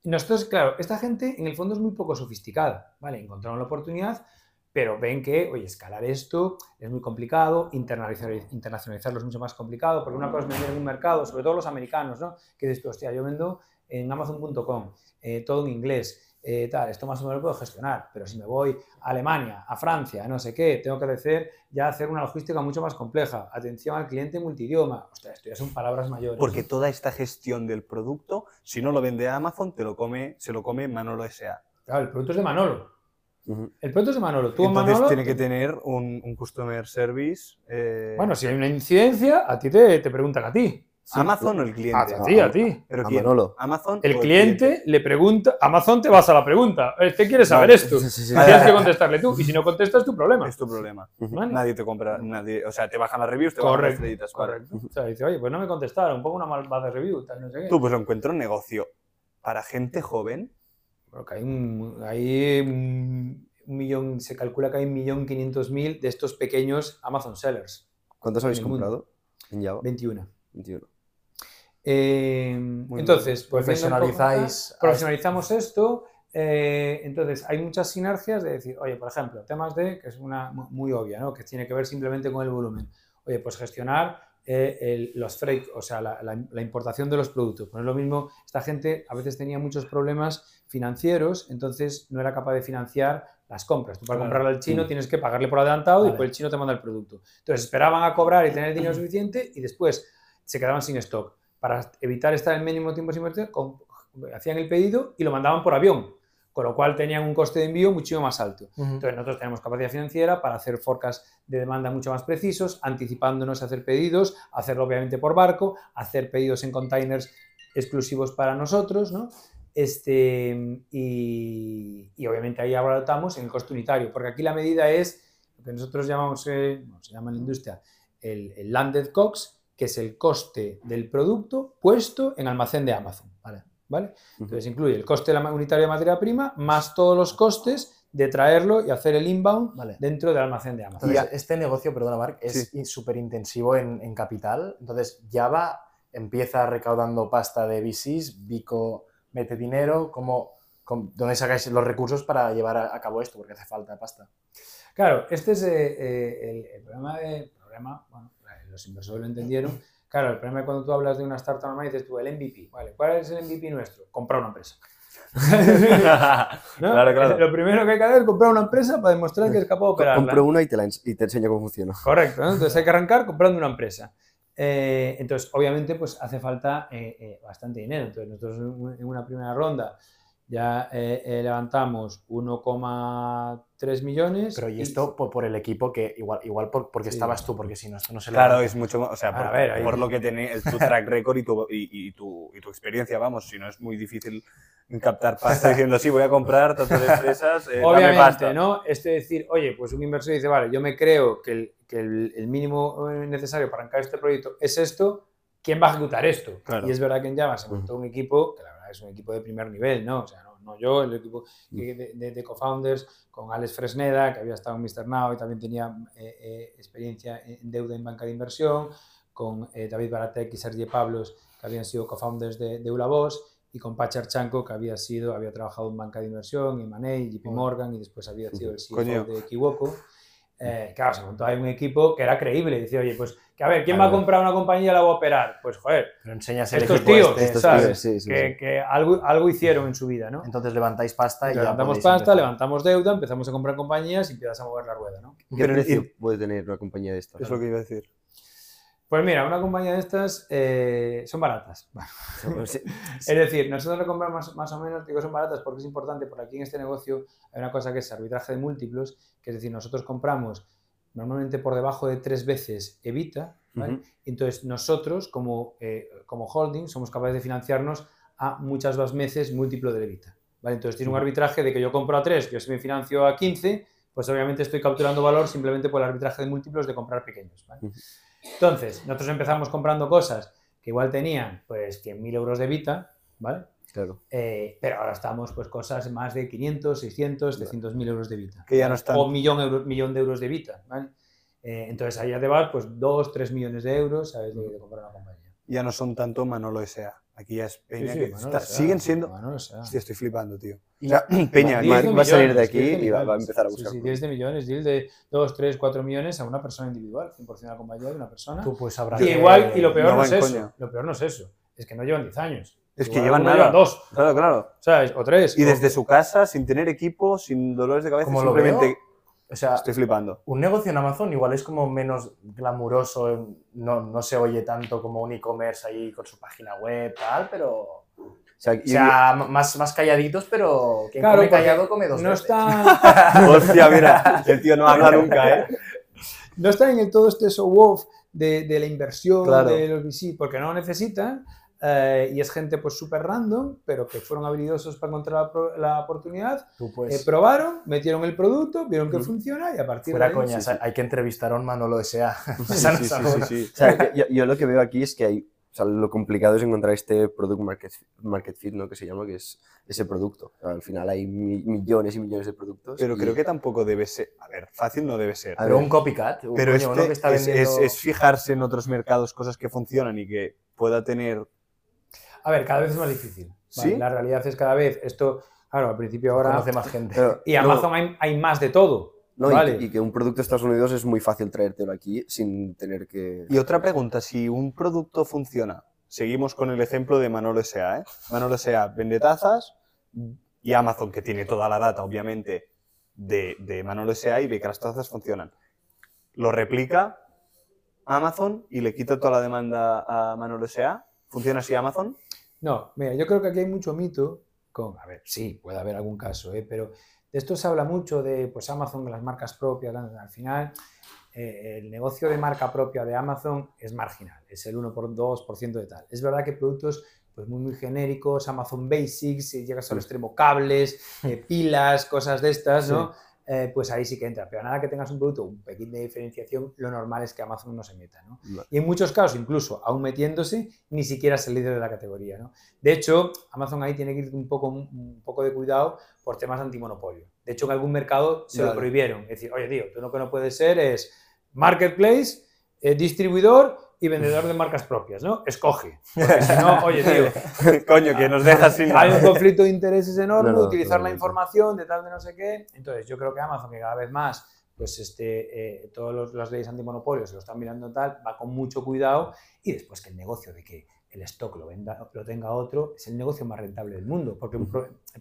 nosotros, claro, esta gente en el fondo es muy poco sofisticada, ¿vale? Encontraron la oportunidad, pero ven que, oye, escalar esto es muy complicado, internalizar, internacionalizarlo es mucho más complicado, porque una cosa es vender en un mercado, sobre todo los americanos, ¿no? Que dices, hostia, yo vendo en amazon.com, eh, todo en inglés, eh, tal, esto más o menos lo puedo gestionar, pero si me voy a Alemania, a Francia, a no sé qué, tengo que hacer ya hacer una logística mucho más compleja, atención al cliente multidioma, ostras, esto ya son palabras mayores. Porque toda esta gestión del producto, si no lo vende Amazon, te lo come, se lo come Manolo S.A. Claro, el producto es de Manolo. El producto es de Manolo. Tú, Entonces Manolo, tiene que tener un, un customer service. eh, Bueno, si hay una incidencia, a ti te, te preguntan a ti. ¿Amazon o el cliente? A ti, a ti. ¿Pero quién? ¿Amazon El o cliente le pregunta, Amazon te vas a la pregunta. Este quiere saber Vale. esto. Sí, sí, sí. Tienes que contestarle tú. Y si no contestas, es tu problema. Es tu problema. ¿Vale? Nadie te compra, nadie, o sea, te bajan las reviews, te bajan las Correcto, correcto. O sea, dice, oye, pues no me contestaron, pongo una malvada review, tal, no sé qué. Tú, pues lo encuentro un negocio para gente joven. Porque hay un, hay un millón, se calcula que hay un millón quinientos mil de estos pequeños Amazon sellers. ¿Cuántos habéis el comprado en Java? 21. 21. Eh, entonces, pues un poco- Profesionalizáis. profesionalizamos esto. eh, entonces, hay muchas sinergias de decir, oye, por ejemplo, temas de, que es una mu- muy obvia, ¿no? que tiene que ver simplemente con el volumen. Oye, pues gestionar eh, el- los freight, o sea, la, la- la importación de los productos. Pues no es lo mismo, esta gente a veces tenía muchos problemas financieros, entonces no era capaz de financiar las compras. Tú para Claro. comprarle al chino Mm. tienes que pagarle por adelantado y Vale. después el chino te manda el producto. Entonces esperaban a cobrar y tener el dinero suficiente y después se quedaban sin stock. Para evitar estar el mínimo tiempo sin invertir, con- hacían el pedido y lo mandaban por avión, con lo cual tenían un coste de envío muchísimo más alto. Entonces nosotros tenemos capacidad financiera para hacer forecasts de demanda mucho más precisos, anticipándonos a hacer pedidos, hacerlo obviamente por barco, hacer pedidos en containers exclusivos para nosotros, ¿no? Este, y, y obviamente ahí abaratamos en el coste unitario, porque aquí la medida es lo que nosotros llamamos, eh, bueno, se llama en la industria, el, el landed COGS, que es el coste del producto puesto en almacén de Amazon. ¿vale? ¿Vale? Entonces incluye el coste de la unitario de materia prima más todos los costes de traerlo y hacer el inbound Vale. dentro del almacén de Amazon. Entonces, este negocio, perdona Marc, es súper intensivo en, en capital. Entonces, Java empieza recaudando pasta de VCs, Vico mete dinero, ¿cómo, cómo- ¿dónde sacáis los recursos para llevar a, a cabo esto? Porque hace falta pasta. Claro, este es eh, eh, el, el problema de. Problema, bueno, los inversores lo entendieron. Claro, el problema es cuando tú hablas de una startup normal y dices tú, el MVP. Vale, ¿cuál es el MVP nuestro? Comprar una empresa. ¿No? Claro, claro. Lo primero que hay que hacer es comprar una empresa para demostrar que es capaz de operarla. Compro una y te, la y te enseño cómo funciona. Correcto, ¿no? entonces hay que arrancar comprando una empresa. Eh, entonces, obviamente, pues hace falta eh, eh, bastante dinero. Entonces, nosotros en una primera ronda ya eh, eh, levantamos 1,3 millones. Pero y esto por, por el equipo que igual, igual por- porque Sí. estabas tú, porque si no, esto no se Claro, levanta. es mucho más, o sea, por, ver, lo que tiene tu track record y tu, y, y tu, y tu experiencia, vamos, si no es muy difícil captar pasta diciendo, sí, voy a comprar tantas empresas, eh, dame Obviamente, pasta. ¿no? Esto de decir, oye, pues un inversor dice, vale, yo me creo que el, que el- el mínimo eh, necesario para arrancar este proyecto es esto, ¿quién va a ejecutar esto? Claro. Y es verdad que en Java se montó un equipo, que la es un equipo de primer nivel, ¿no? O sea, no, no yo, el equipo que- de, de- de co-founders, con Alex Fresneda, que había estado en Mr. Now y también tenía eh, eh, experiencia en deuda en banca de inversión, con eh, David Baratek y Sergio Pablos, que habían sido co-founders de, de Ulabos, y con Pachar Chanco, que había sido, había trabajado en banca de inversión, en Money, JP Morgan, y después había sido el CEO Coño. de Kiwoko. Eh, claro, se montó ahí un equipo que era creíble. Dice, oye, pues, que a ver, ¿quién va a comprar una compañía y la va a operar? Pues, joder, Pero enseñas el estos tíos, este. Estos ¿sabes? tíos, sí, sí, que, sí. que algo, algo hicieron en su vida, ¿no? Entonces levantáis pasta y ya levantamos podéis pasta, empezar. levantamos deuda, empezamos a comprar compañías y empiezas a mover la rueda, ¿no? ¿Qué Pero, precio puede tener una compañía de estas? Es lo que iba a decir. Pues mira, una compañía de estas eh, son baratas. Sí, Es decir, nosotros lo compramos más, más o menos, digo son baratas porque es importante, porque aquí en este negocio hay una cosa que es arbitraje de múltiplos, que es decir, nosotros compramos normalmente por debajo de tres veces Evita, ¿vale? Entonces nosotros como, eh, como holding somos capaces de financiarnos a muchas más veces múltiplo de Evita. ¿vale? Entonces tiene un arbitraje de que yo compro a 3, que yo se me financio a 15, pues obviamente estoy capturando valor simplemente por el arbitraje de múltiplos de comprar pequeños. Entonces, nosotros empezamos comprando cosas que igual tenían pues 100.000 euros de Evita, ¿vale? Claro. Eh, pero ahora estamos pues cosas más de 500, 600, 700 mil euros de Vita. Que ya no están. O millón, euro- millón de euros de Vita, ¿vale? Eh, entonces ahí ya te vas pues 2, 3 millones de euros, ¿sabes? De, de comprar una compañía. Ya no son tanto Manolo S.A. Aquí ya es Peña. Sí, sí, que Manolo está- S.A., siguen siendo... Manolo S.A. Hostia, estoy flipando, tío. Y- O sea, Peña, va- va a salir de millones, aquí y va- va a millones. empezar a buscar Sí, clubes. 10 de millones, deal de 2, 3, 4 millones a una persona individual, 100% de la compañía de una persona. Tú pues habrá Y igual, y lo peor no no, es eso. coño. Lo peor no es eso. Es que no llevan 10 años. Es que llevan nada. dos, Claro, claro. ¿sabes? O tres. Y o- desde su casa, sin tener equipo, sin dolores de cabeza, Como lo simplemente... veo, O sea, Estoy flipando. un negocio en Amazon igual es como menos glamuroso, no, no se oye tanto como un e-commerce ahí con su página web, tal, pero... O sea, O sea, más, más calladitos, pero quien Claro, come callado come dos no veces. está, Hostia, mira, el tío no habla nunca, ¿eh? no está en el todo este show off de, de la inversión Claro. de los VC porque no lo necesitan eh, y es gente pues súper random, pero que fueron habilidosos para encontrar la, oportunidad, Tú eh, pues, probaron, metieron el producto, vieron que funciona y a partir fuera de ahí... coña, sí, o sea, sí. hay que entrevistar a un Manolo S.A. Sí. O sea, yo, yo lo que veo aquí es que hay, o sea, lo complicado es encontrar este product market, market fit, ¿no? Que se llama, que es ese producto. O sea, al final hay mi- millones y millones de productos. Pero y- creo que tampoco debe ser... A ver, fácil no debe ser. A ver. un copycat, un Pero coño, uno este que está es, vendiendo... es- es fijarse en otros mercados, cosas que funcionan y que pueda tener... A ver, cada vez es más difícil. ¿vale? ¿Sí? La realidad es cada vez, esto, claro, al principio ahora... conoce más gente. Pero- Y no, Amazon hay, hay más de todo. no, y- ¿vale? y, que un producto de Estados Unidos es muy fácil traértelo aquí sin tener que... Y otra pregunta, si un producto funciona, seguimos con el ejemplo de Manolo S.A., ¿eh? Manolo S.A. vende tazas y Amazon, que tiene toda la data, obviamente, de, de Manolo S.A. y ve que las tazas funcionan. Lo replica Amazon y le quita toda la demanda a Manolo S.A. ¿Funciona así Amazon? No, mira, yo creo que aquí hay mucho mito con, a ver, sí, puede haber algún caso, ¿eh? pero de esto se habla mucho de pues Amazon, las marcas propias, al final eh, el negocio de marca propia de Amazon es marginal, es el 1 por 2% de tal. Es verdad que productos pues muy, muy genéricos, Amazon Basics, si llegas al extremo cables, eh, pilas, cosas de estas, ¿no? Eh, pues ahí sí que entra. Pero nada que tengas un producto, un pequeño de diferenciación, lo normal es que Amazon no se meta. ¿no? Vale. Y en muchos casos, incluso aún metiéndose, ni siquiera es el líder de la categoría. ¿no? De hecho, Amazon ahí tiene que ir un poco, un poco de cuidado por temas antimonopolio. De hecho, en algún mercado se lo prohibieron. Es decir, oye, tío, tú lo que no puedes ser es marketplace, eh, distribuidor y vendedor de marcas propias, ¿no? Escoge. Porque si no, oye, tío, Coño, que nos dejas sin hay un conflicto de intereses enorme, No, no, utilizar la información de tal de no sé qué. Entonces, yo creo que Amazon, que cada vez más, pues este, eh, todas las leyes antimonopolio se lo están mirando tal, va con mucho cuidado y después que el negocio de que el stock lo, venda, lo tenga otro es el negocio más rentable del mundo. Porque,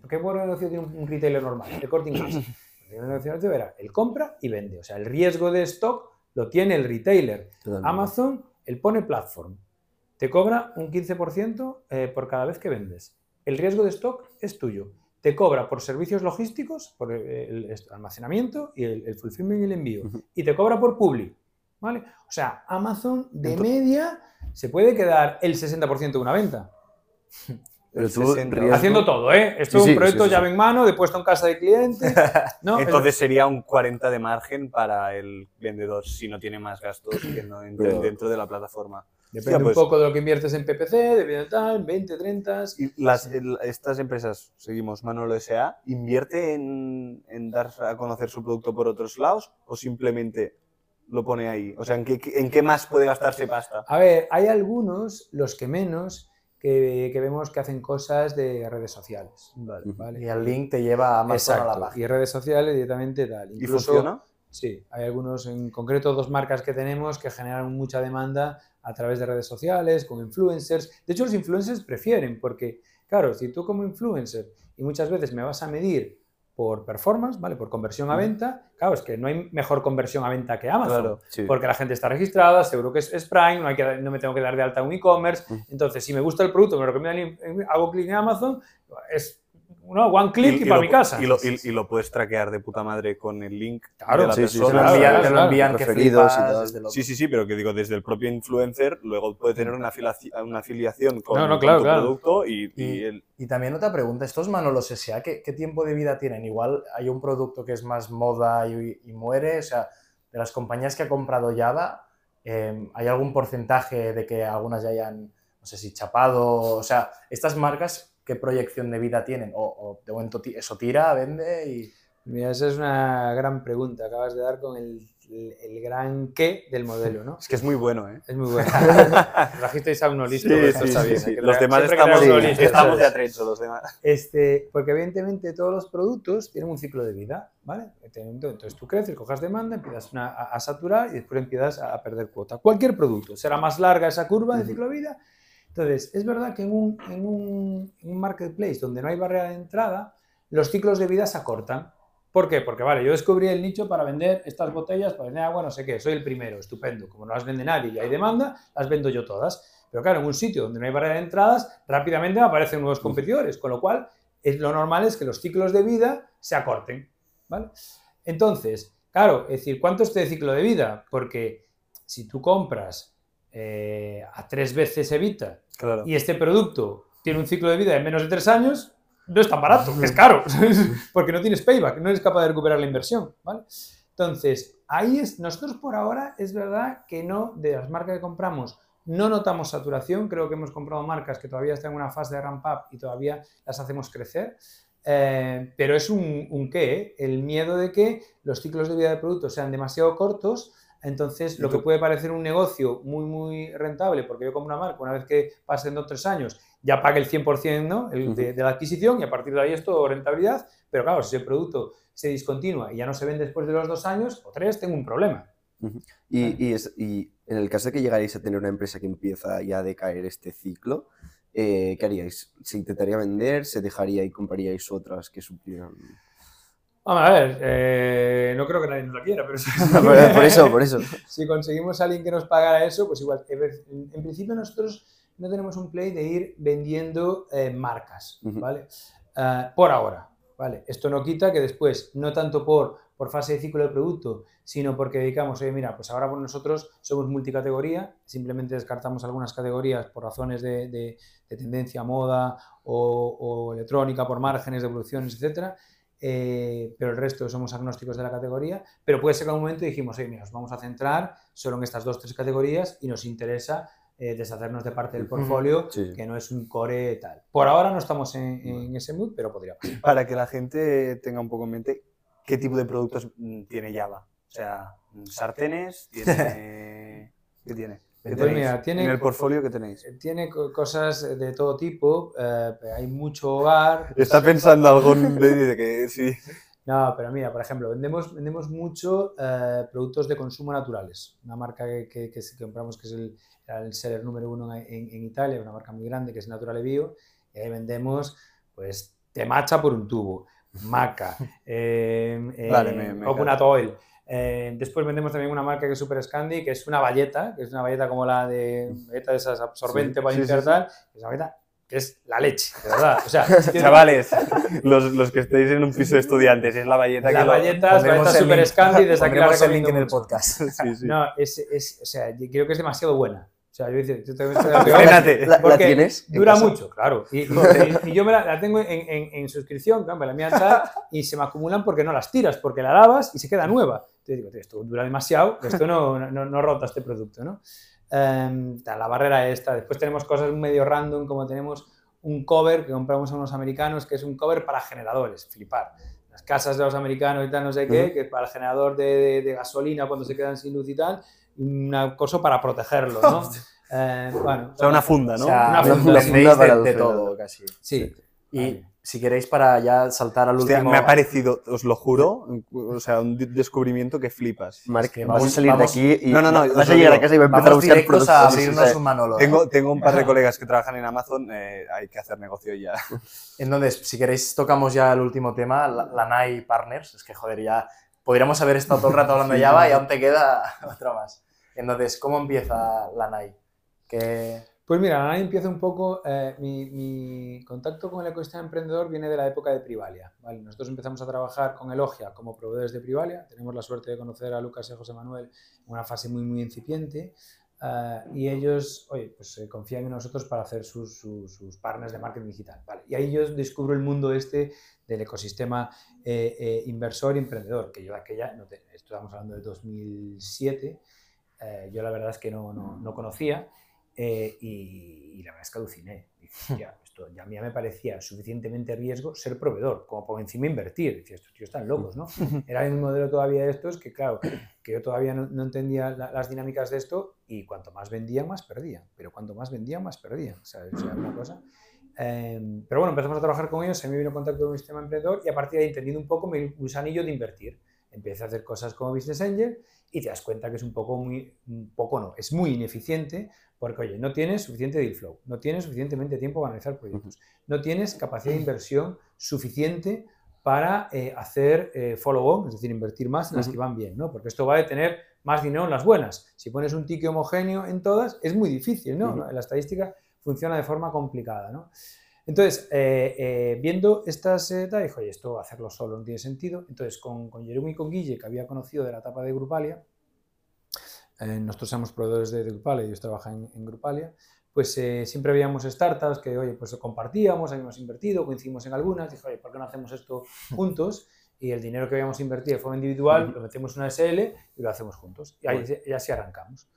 ¿Qué buen negocio tiene un un retailer normal? El corte inglés. El negocio era, él compra y vende. O sea, el riesgo de stock lo tiene el retailer. Totalmente. Amazon, él pone platform. Te cobra un 15% eh, por cada vez que vendes. El riesgo de stock es tuyo. Te cobra por servicios logísticos, por eh, el, el almacenamiento y el, el fulfillment y el envío. Y te cobra por publi. ¿vale? O sea, Amazon de media se puede quedar el 60% de una venta. Pero tú, 60. riesgo- Haciendo todo, ¿eh? Esto Sí, es sí, un proyecto sí, sí, llave sí. en mano, de puesto en casa de cliente. ¿no? Entonces sería un 40 de margen para el vendedor si no tiene más gastos que no entren Pero- dentro de la plataforma. Depende Hostia, pues- un poco de lo que inviertes en PPC, de tal, 20, 30. Y las, el- estas empresas, seguimos Manolo S.A., ¿invierte en, en dar a conocer su producto por otros lados o simplemente lo pone ahí? O sea, ¿en qué, en qué más puede gastarse pasta? A ver, hay algunos, los que menos, que, que vemos que hacen cosas de redes sociales. ¿vale? Y el link te lleva a Amazon a la página. y redes sociales directamente tal. ¿Y Incluso- funciona? Sí, hay algunos, en concreto dos marcas que tenemos que generan mucha demanda a través de redes sociales, con influencers. De hecho, los influencers prefieren, porque, claro, si tú como influencer y muchas veces me vas a medir por performance, ¿vale? Por conversión a venta, claro, es que no hay mejor conversión a venta que Amazon. Claro. Sí. Porque la gente está registrada, seguro que es, es Prime, no, hay que, no me tengo que dar de alta un e-commerce. Mm. Entonces, si me gusta el producto, me recomiendan, en- hago clic en Amazon, es no, one click y, y para lo, mi casa. Y lo, y- y lo puedes traquear de puta madre con el link Claro, de la sí, sí, Te lo persona. envían, claro, te lo claro. envían que y flipas. Sí, sí, sí, pero que digo, desde el propio influencer, luego puede tener una, afilaci- una afiliación con, No, no, con claro, tu claro. producto y, y Y- el- Y también otra pregunta, estos Manolos S.A., ¿qué, qué tiempo de vida tienen? Igual hay un producto que es más moda y, y muere, o sea, de las compañías que ha comprado Java, eh, ¿hay algún porcentaje de que algunas ya hayan, no sé si chapado? O sea, estas marcas, ¿qué proyección de vida tienen? O, o de momento eso tira, vende y... Mira, esa es una gran pregunta. Acabas de dar con el, el- el gran qué del modelo, ¿no? es que es muy bueno, ¿eh? Es muy bueno. Trajisteis a uno listo, Sí, esto sí, está sí, bien. Los demás estamos, listo, estamos eso de atrecho, los demás. Este, porque evidentemente todos los productos tienen un ciclo de vida, ¿vale? Entonces tú creces, cojas demanda, empiezas una- a, a saturar y después empiezas a, a perder cuota. Cualquier producto, será más larga esa curva de ciclo de vida. Entonces, es verdad que en un, en un- en un marketplace donde no hay barrera de entrada, los ciclos de vida se acortan. ¿Por qué? Porque, vale, yo descubrí el nicho para vender estas botellas, para vender agua, no sé qué, soy el primero, estupendo. Como no las vende nadie y hay demanda, las vendo yo todas. Pero claro, en un sitio donde no hay barrera de entradas, rápidamente aparecen nuevos competidores, con lo cual es, lo normal es que los ciclos de vida se acorten. ¿vale? Entonces, claro, es decir, ¿cuánto es este ciclo de vida? Porque si tú compras eh, a tres veces Evita Claro. y este producto tiene un ciclo de vida de menos de tres años, no es tan barato, es caro, porque no tienes payback, no eres capaz de recuperar la inversión. ¿vale? Entonces, ahí es, nosotros por ahora es verdad que no, de las marcas que compramos, no notamos saturación, creo que hemos comprado marcas que todavía están en una fase de ramp up y todavía las hacemos crecer, eh, pero es un, un qué, ¿eh? el miedo de que los ciclos de vida de productos sean demasiado cortos, entonces lo ¿Y que puede parecer un negocio muy, muy rentable, porque yo compro una marca, una vez que pasen dos o tres años, ya pague el 100% ¿no? el de, de la adquisición y a partir de ahí es todo rentabilidad, pero claro, si el producto se discontinúa y ya no se vende después de los dos años o tres, tengo un problema. Y, y es- y en el caso de que llegarais a tener una empresa que empieza ya a decaer este ciclo, eh, ¿qué haríais? ¿Se intentaría vender? ¿Se dejaría y compraríais otras que suplieran? Vamos a ver, eh, no creo que nadie nos la quiera, pero por, por eso, por eso. si conseguimos a alguien que nos pagara eso, pues igual. En, en principio nosotros no tenemos un play de ir vendiendo eh, marcas. ¿vale? Ah, por ahora, ¿vale? Esto no quita que después, no tanto por, por fase de ciclo del producto, sino porque dedicamos, oye, mira, pues ahora por nosotros somos multicategoría, simplemente descartamos algunas categorías por razones de, de- de tendencia, moda o, o electrónica, por márgenes, devoluciones, etcétera. Eh, pero el resto somos agnósticos de la categoría, pero puede ser que en un momento dijimos, oye, mira, nos vamos a centrar solo en estas dos, tres categorías y nos interesa eh, deshacernos de parte del portfolio Sí. que no es un core tal. Por ahora no estamos en, en ese mood, pero podría pasar. Para que la gente tenga un poco en mente qué tipo de productos mm, tiene Java. O sea, mm, sartenes, tiene... ¿Qué tiene? ¿Qué Pues tenéis? mira, tiene- En el portfolio que tenéis. Tiene co- cosas de todo tipo, eh, hay mucho hogar. Está pensando algo de, que sí. No, pero mira, por ejemplo, vendemos, vendemos mucho eh, productos de consumo naturales. Una marca que, que, compramos que es el, el seller número uno en, en Italia, una marca muy grande que es Naturale Bio. Y ahí vendemos, pues, te macha por un tubo, maca, eh, Vale, me- me coconut oil. Eh, después vendemos también una marca que es Super Scandi, que es una valleta, que es una valleta como la de valleta de esas absorbente Sí, para sí, limpiar sí. Es una valleta que es la leche, de verdad. O sea, tiene- Chavales, los, los que estéis en un piso de estudiantes, es la valleta que la lo- valleta, la valleta Super Scandi, desde aquí la el link en el mucho. podcast. Sí, sí. No, es, es, o sea, yo creo que es demasiado buena. O sea, yo dice, yo te- Frénate. ¿La, tienes? en Dura mucho, claro. Y, y- y yo me la, la tengo en, en- en suscripción, claro, me la tal, y se me acumulan porque no las tiras, porque la lavas y se queda nueva. Entonces digo, esto dura demasiado, esto no, no, no rota este producto, ¿no? Em, la barrera esta. Después tenemos cosas medio random, como tenemos un cover que compramos a unos americanos, que es un cover para generadores, flipar. Las casas de los americanos y tal, no sé qué, que es para el generador de, de- de gasolina cuando se quedan sin luz y tal, una cosa para protegerlo, ¿no? Eh, bueno, O sea, una funda, ¿no? O sea, Una funda, sí. Una para de, de todo, casi. sí. Y si queréis, para ya saltar al Hostia, último... me ha parecido, os lo juro, o sea, un de- descubrimiento que flipas. Marc, que vas a vamos- salir vamos- de aquí y No, no, no, vas a llegar a casa y va a empezar a Vamos buscar productos. a abrirnos un Manolo. ¿eh? Tengo, tengo un par de colegas que trabajan en Amazon, eh, hay que hacer negocio ya. Entonces, si queréis, tocamos ya el último tema, la, la NAI Partners. Es que, joder, ya podríamos haber estado todo el rato hablando de Java y aún te queda otra más. Entonces, ¿cómo empieza la NAI? Que... Pues mira, ahora empieza un poco, eh, mi, mi contacto con el ecosistema emprendedor viene de la época de Privalia. ¿vale? Nosotros empezamos a trabajar con Elogia como proveedores de Privalia, tenemos la suerte de conocer a Lucas y a José Manuel en una fase muy, muy incipiente, eh, y ellos, oye, pues eh, confían en nosotros para hacer sus, sus, sus partners de marketing digital. ¿vale? Y ahí yo descubro el mundo este del ecosistema eh, eh, inversor y emprendedor, que yo aquella, no te- estamos hablando de 2007, eh, yo la verdad es que no, no, no conocía. Eh, y, y la verdad es que aluciné. Dije, "Hostia, esto ya a mí ya me parecía suficientemente riesgo ser proveedor, como por encima invertir. Decía, estos tíos están locos, ¿no? Era un modelo todavía de estos que, claro, que yo todavía no, no entendía la- las dinámicas de esto y cuanto más vendían, más perdían. Pero cuanto más vendían, más perdían. O sea, sea, una cosa. Eh, pero bueno, empezamos a trabajar con ellos, se me vino en contacto con un sistema emprendedor y a partir de ahí, entendiendo un poco, mi gusanillo de invertir. Empecé a hacer cosas como Business Angel y te das cuenta que es un poco muy, un poco no, es muy ineficiente porque, oye, no tienes suficiente deal flow, no tienes suficientemente tiempo para analizar proyectos, no tienes capacidad de inversión suficiente para eh, hacer eh, follow-on, es decir, invertir más en las que van bien, ¿no? Porque esto va a tener más dinero en las buenas. Si pones un ticket homogéneo en todas, es muy difícil, ¿no? Ujú. La estadística funciona de forma complicada, ¿no? Entonces, eh, eh, viendo estas, tal, dije, oye, esto hacerlo solo no tiene sentido. Entonces, con, con Jeremy y con Guille, que había conocido de la etapa de Grupalia, eh, nosotros somos proveedores de, de Grupalia, ellos trabajan en, en Grupalia, pues eh, siempre veíamos startups que, oye, pues compartíamos, habíamos invertido, coincidimos en algunas, dije, oye, ¿por qué no hacemos esto juntos? Y el dinero que habíamos invertido de forma individual lo metemos en una SL y lo hacemos juntos. Y, ahí, y así arrancamos.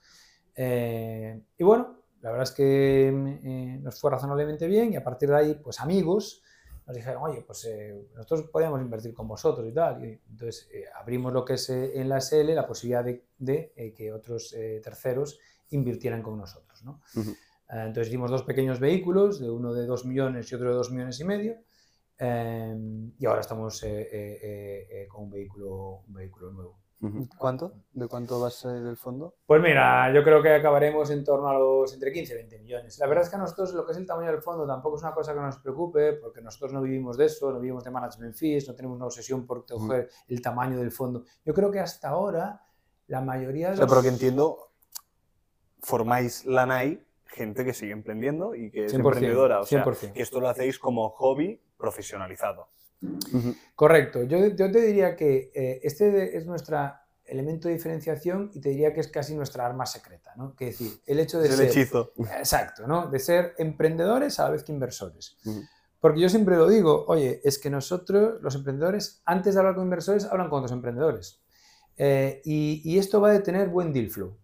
Eh, y bueno, la verdad es que eh, nos fue razonablemente bien y a partir de ahí, pues amigos nos dijeron, oye, pues eh, nosotros podíamos invertir con vosotros y tal. Y entonces eh, abrimos lo que es eh, en la SL la posibilidad de, de, eh, que otros eh, terceros invirtieran con nosotros. ¿no? Ujú. Eh, entonces hicimos dos pequeños vehículos, de uno de 2 millones y otro de 2 millones y medio. y ahora estamos con un vehículo, un vehículo nuevo. ¿Cuánto? ¿De cuánto va a ser el fondo? Pues mira, yo creo que acabaremos en torno a los entre 15 y 20 millones. La verdad es que a nosotros lo que es el tamaño del fondo tampoco es una cosa que nos preocupe, porque nosotros no vivimos de eso, no vivimos de management fees, no tenemos una obsesión por coger el tamaño del fondo. Yo creo que hasta ahora la mayoría de O sea, los... pero que entiendo, formáis la NAI, gente que sigue emprendiendo y que es 100%, emprendedora. O sea, 100%. que esto lo hacéis como hobby profesionalizado. Correcto. Yo, yo te diría que eh, este es nuestro elemento de diferenciación y te diría que es casi nuestra arma secreta, ¿no? Que decir, el hecho de Es el ser... hechizo. Exacto, ¿no? De ser emprendedores a la vez que inversores. Porque yo siempre lo digo, oye, es que nosotros, los emprendedores, antes de hablar con inversores, hablan con otros emprendedores. Eh, y, y esto va a tener buen deal flow.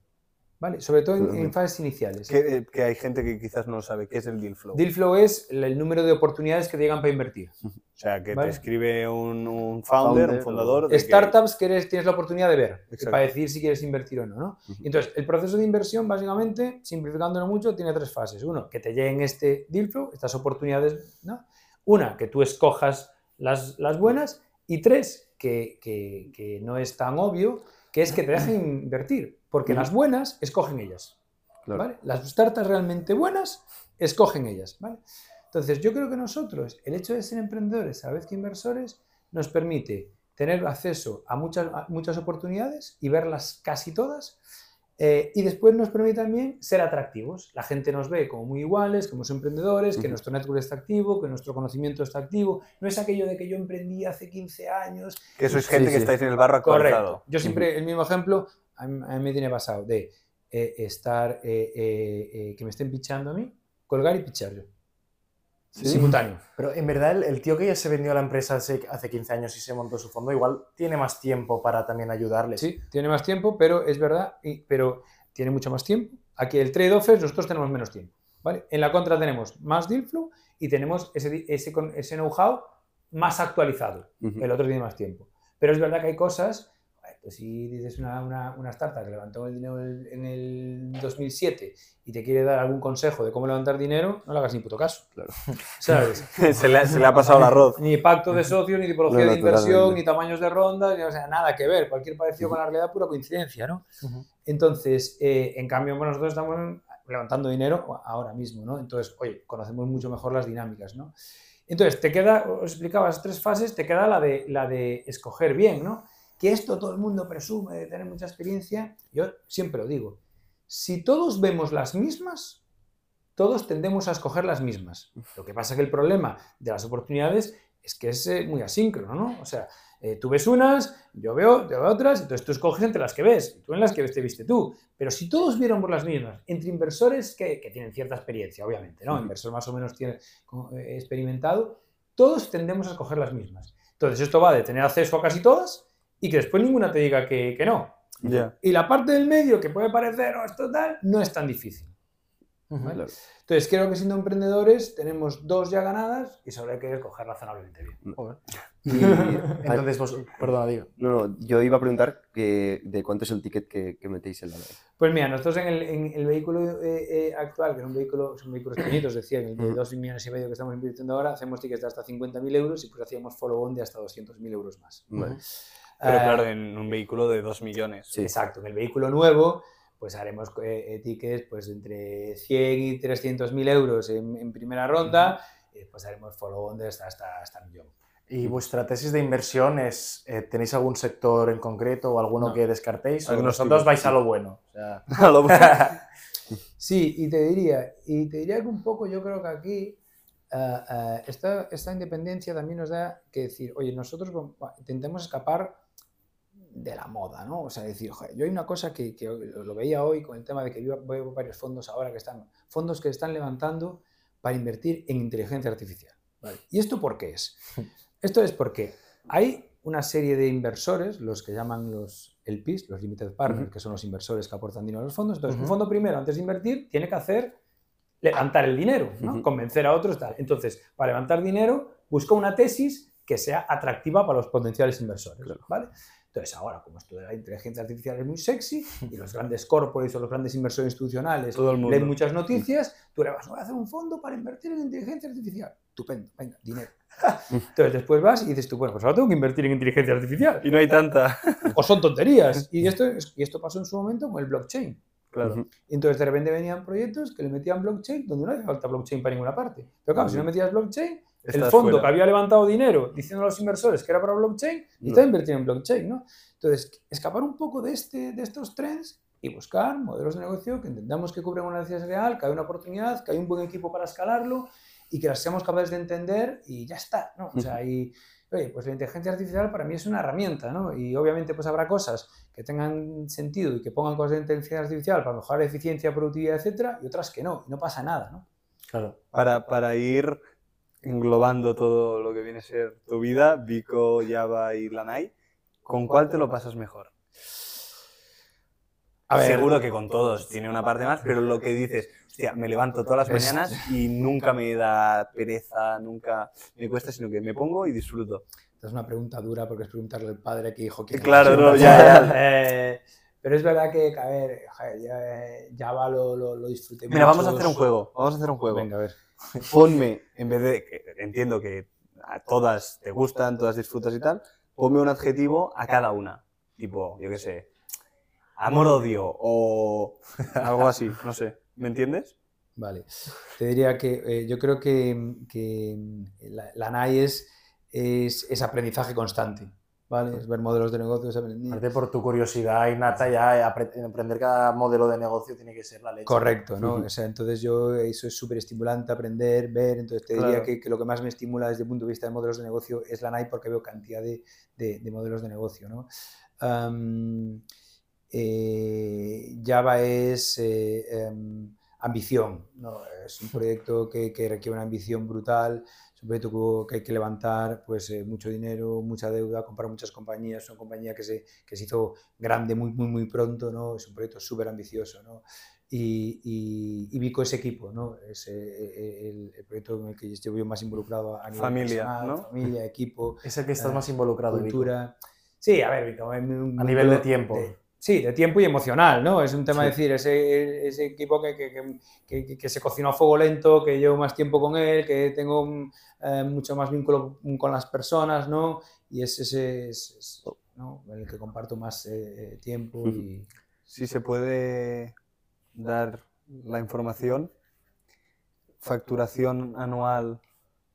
¿Vale? Sobre todo en, fases iniciales. Que, eh, que hay gente que quizás no sabe qué es el deal flow. Deal flow es el, número de oportunidades que te llegan para invertir. O sea, que Vale. te escribe un, un founder, Founder, un fundador. de Startups que eres- tienes la oportunidad de ver Exacto. para decidir si quieres invertir o no, ¿no? Entonces, el proceso de inversión, básicamente, simplificándolo mucho, tiene tres fases. Uno, que te lleguen este deal flow, estas oportunidades, ¿no? Una, que tú escojas las, las buenas. Y tres, que, que- que no es tan obvio, que es que te dejen invertir. Porque las buenas escogen ellas. Claro. ¿vale? Las startups realmente buenas escogen ellas. ¿vale? Entonces, yo creo que nosotros, el hecho de ser emprendedores a la vez que inversores, nos permite tener acceso a muchas, a muchas oportunidades y verlas casi todas. Eh, y después nos permite también ser atractivos. La gente nos ve como muy iguales, como emprendedores, que nuestro network está activo, que nuestro conocimiento está activo. No es aquello de que yo emprendí hace 15 años Que sois Sí, gente que sí. estáis en el barro. Correcto. Yo siempre, el mismo ejemplo, a mí, a mí me tiene pasado de eh, estar, eh, que me estén pichando a mí, colgar y pichar yo. Sí. Simultáneo. Pero en verdad, el, el tío que ya se vendió a la empresa hace, hace 15 años y se montó su fondo, igual tiene más tiempo para también ayudarles. Sí, tiene más tiempo, pero es verdad, y- pero tiene mucho más tiempo. Aquí el trade-off es nosotros tenemos menos tiempo. ¿vale? En la contra tenemos más deal flow y tenemos ese, ese, ese know-how más actualizado. El otro tiene más tiempo. Pero es verdad que hay cosas, pues si dices una, una, una startup que levantó el dinero en el 2007 y te quiere dar algún consejo de cómo levantar dinero, no le hagas ni puto caso. Claro. ¿Sabes? se, le, ha- se le ha pasado el arroz. Ni pacto de socios, ni tipología No, de inversión, ni tamaños de rondas, ni- o sea, nada que ver. Cualquier parecido con la realidad, pura coincidencia, ¿no? Entonces, eh, en cambio, bueno, nosotros estamos levantando dinero ahora mismo, ¿no? Entonces, oye, conocemos mucho mejor las dinámicas, ¿no? Entonces, te queda, os explicaba las tres fases, te queda la de, la de escoger bien, ¿no? Que esto todo el mundo presume de tener mucha experiencia. Yo siempre lo digo. Si todos vemos las mismas, todos tendemos a escoger las mismas. Lo que pasa que el problema de las oportunidades es que es eh, muy asíncrono, ¿no? O sea, eh, tú ves unas, yo veo, yo veo otras, entonces tú escoges entre las que ves, y tú en las que te viste tú. Pero si todos viéramos las mismas, entre inversores que, que tienen cierta experiencia, obviamente, ¿no? Inversor más o menos tiene, eh, experimentado, todos tendemos a escoger las mismas. Entonces esto va de tener acceso a casi todas y que después ninguna te diga que, que no. Ya. Y la parte del medio, que puede parecer, oh, esto tal, no es tan difícil. ¿vale? Entonces, creo que siendo emprendedores tenemos dos ya ganadas y hay que escoger razonablemente bien. Joder. Y- Entonces, vos, perdona, digo. no, no, yo iba a preguntar que, de cuánto es el ticket que, que metéis en la web. Pues mira, nosotros en el, en el vehículo eh, eh, actual, que es un vehículo, son vehículos pequeñitos, decía, en el de Ujú. 2 millones y medio que estamos invirtiendo ahora, hacemos tickets de hasta 50.000 euros y pues hacíamos follow-on de hasta 200.000 euros más. Vale. Pero Ah, claro, en un vehículo de 2 millones. Sí. Exacto, en el vehículo nuevo, pues haremos eh, eh, tickets pues, entre 100 y 300.000 euros en, en primera ronda y después haremos follow-on de hasta, hasta, hasta millón. ¿Y vuestra tesis de inversión es, eh, tenéis algún sector en concreto o alguno No. que descartéis? ¿O vosotros vais a lo bueno? O sea, A lo- Sí, y te diría, y te diría que un poco yo creo que aquí ah, ah, esta, esta independencia también nos da que decir, oye, nosotros intentemos escapar de la moda, ¿no? O sea, decir, joder, yo hay una cosa que, que lo veía hoy con el tema de que yo veo varios fondos ahora que están, fondos que están levantando para invertir en inteligencia artificial. ¿vale? ¿Y esto por qué es? Esto es porque hay una serie de inversores, los que llaman los LPs, los Limited Partners, que son los inversores que aportan dinero a los fondos. Entonces, un fondo primero, antes de invertir, tiene que hacer levantar el dinero, convencer a otros, tal. Entonces, para levantar dinero, busca una tesis que sea atractiva para los potenciales inversores, Claro. ¿vale? Entonces, ahora, como esto de la inteligencia artificial es muy sexy y los grandes corporates o los grandes inversores institucionales Todo el mundo. leen muchas noticias, tú le vas, voy a hacer un fondo para invertir en inteligencia artificial. Estupendo, venga, dinero. Entonces después vas y dices tú, bueno, pues ahora tengo que invertir en inteligencia artificial. Y no hay tanta. O son tonterías. Y esto, es- y esto pasó en su momento con el blockchain. Claro. Entonces de repente venían proyectos que le metían blockchain donde no hace falta blockchain para ninguna parte. Pero claro, si no metías blockchain, el Estás fondo fuera. que había levantado dinero diciendo a los inversores que era para blockchain, y No. estaba invirtiendo en blockchain, ¿no? Entonces, escapar un poco de, este, de estos trends y buscar modelos de negocio que entendamos que cubren una necesidad real, que hay una oportunidad, que hay un buen equipo para escalarlo y que las seamos capaces de entender y ya está, ¿no? O sea, y, oye, pues la inteligencia artificial para mí es una herramienta, ¿no? Y obviamente pues habrá cosas que tengan sentido y que pongan cosas de inteligencia artificial para mejorar eficiencia, productividad, etcétera, y otras que no, y no pasa nada, ¿no? claro. Para, para ir englobando todo lo que viene a ser tu vida, Vico, Java y Lanai, ¿con cuál te lo pasas mejor? A ver, Seguro que con todos tiene una parte más, pero lo que dices, hostia, me levanto todas las mañanas y nunca me da pereza, nunca me cuesta, sino que me pongo y disfruto. esta es una pregunta dura porque es preguntarle al padre que hijo que Claro, no, ya, Eh, pero es verdad que, a ver, Java lo, lo, lo disfruté Mira, vamos a hacer un juego, vamos a hacer un juego. Venga, a ver. Ponme, en vez de, entiendo que a todas te gustan, todas disfrutas y tal, ponme un adjetivo a cada una. Tipo, yo qué sé, amor-odio o algo así, no sé. ¿Me entiendes? Vale. Te diría que eh, yo creo que, que la, la NAI es, es, es aprendizaje constante. ¿Vale? Es ver modelos de negocios, aprender. Aparte por tu curiosidad innata ya apre- aprender cada modelo de negocio tiene que ser la leche. Correcto, ¿no? O sea, entonces yo, eso es súper estimulante, aprender, ver, entonces te diría Claro. que, que lo que más me estimula desde el punto de vista de modelos de negocio es la NAI porque veo cantidad de, de- de modelos de negocio, ¿no? Am, eh, Java es eh, em, ambición, ¿no? Es un proyecto que, que requiere una ambición brutal, proyecto que hay que levantar pues, eh, mucho dinero, mucha deuda, comprar muchas compañías, es una compañía que se, que se hizo grande muy, muy, muy pronto, ¿no? Es un proyecto súper ambicioso, ¿no? y, y, y Vico es equipo, ¿no? Es eh, el, el proyecto en el que estoy yo más involucrado a nivel Familia, personal, ¿no? familia, equipo, Es el que estás Eh, más involucrado, Vico. cultura. Sí, a ver, Vico, A nivel de tiempo. Sí, de tiempo y emocional, ¿no? Es un tema de Sí. decir, ese, ese equipo que, que, que- se cocinó a fuego lento, que llevo más tiempo con él, que tengo mm, eh, mucho más vínculo con las personas, ¿no? Y es ese, es- es, ¿no? en el que comparto más eh, eh, tiempo y... Si se puede dar la información, facturación anual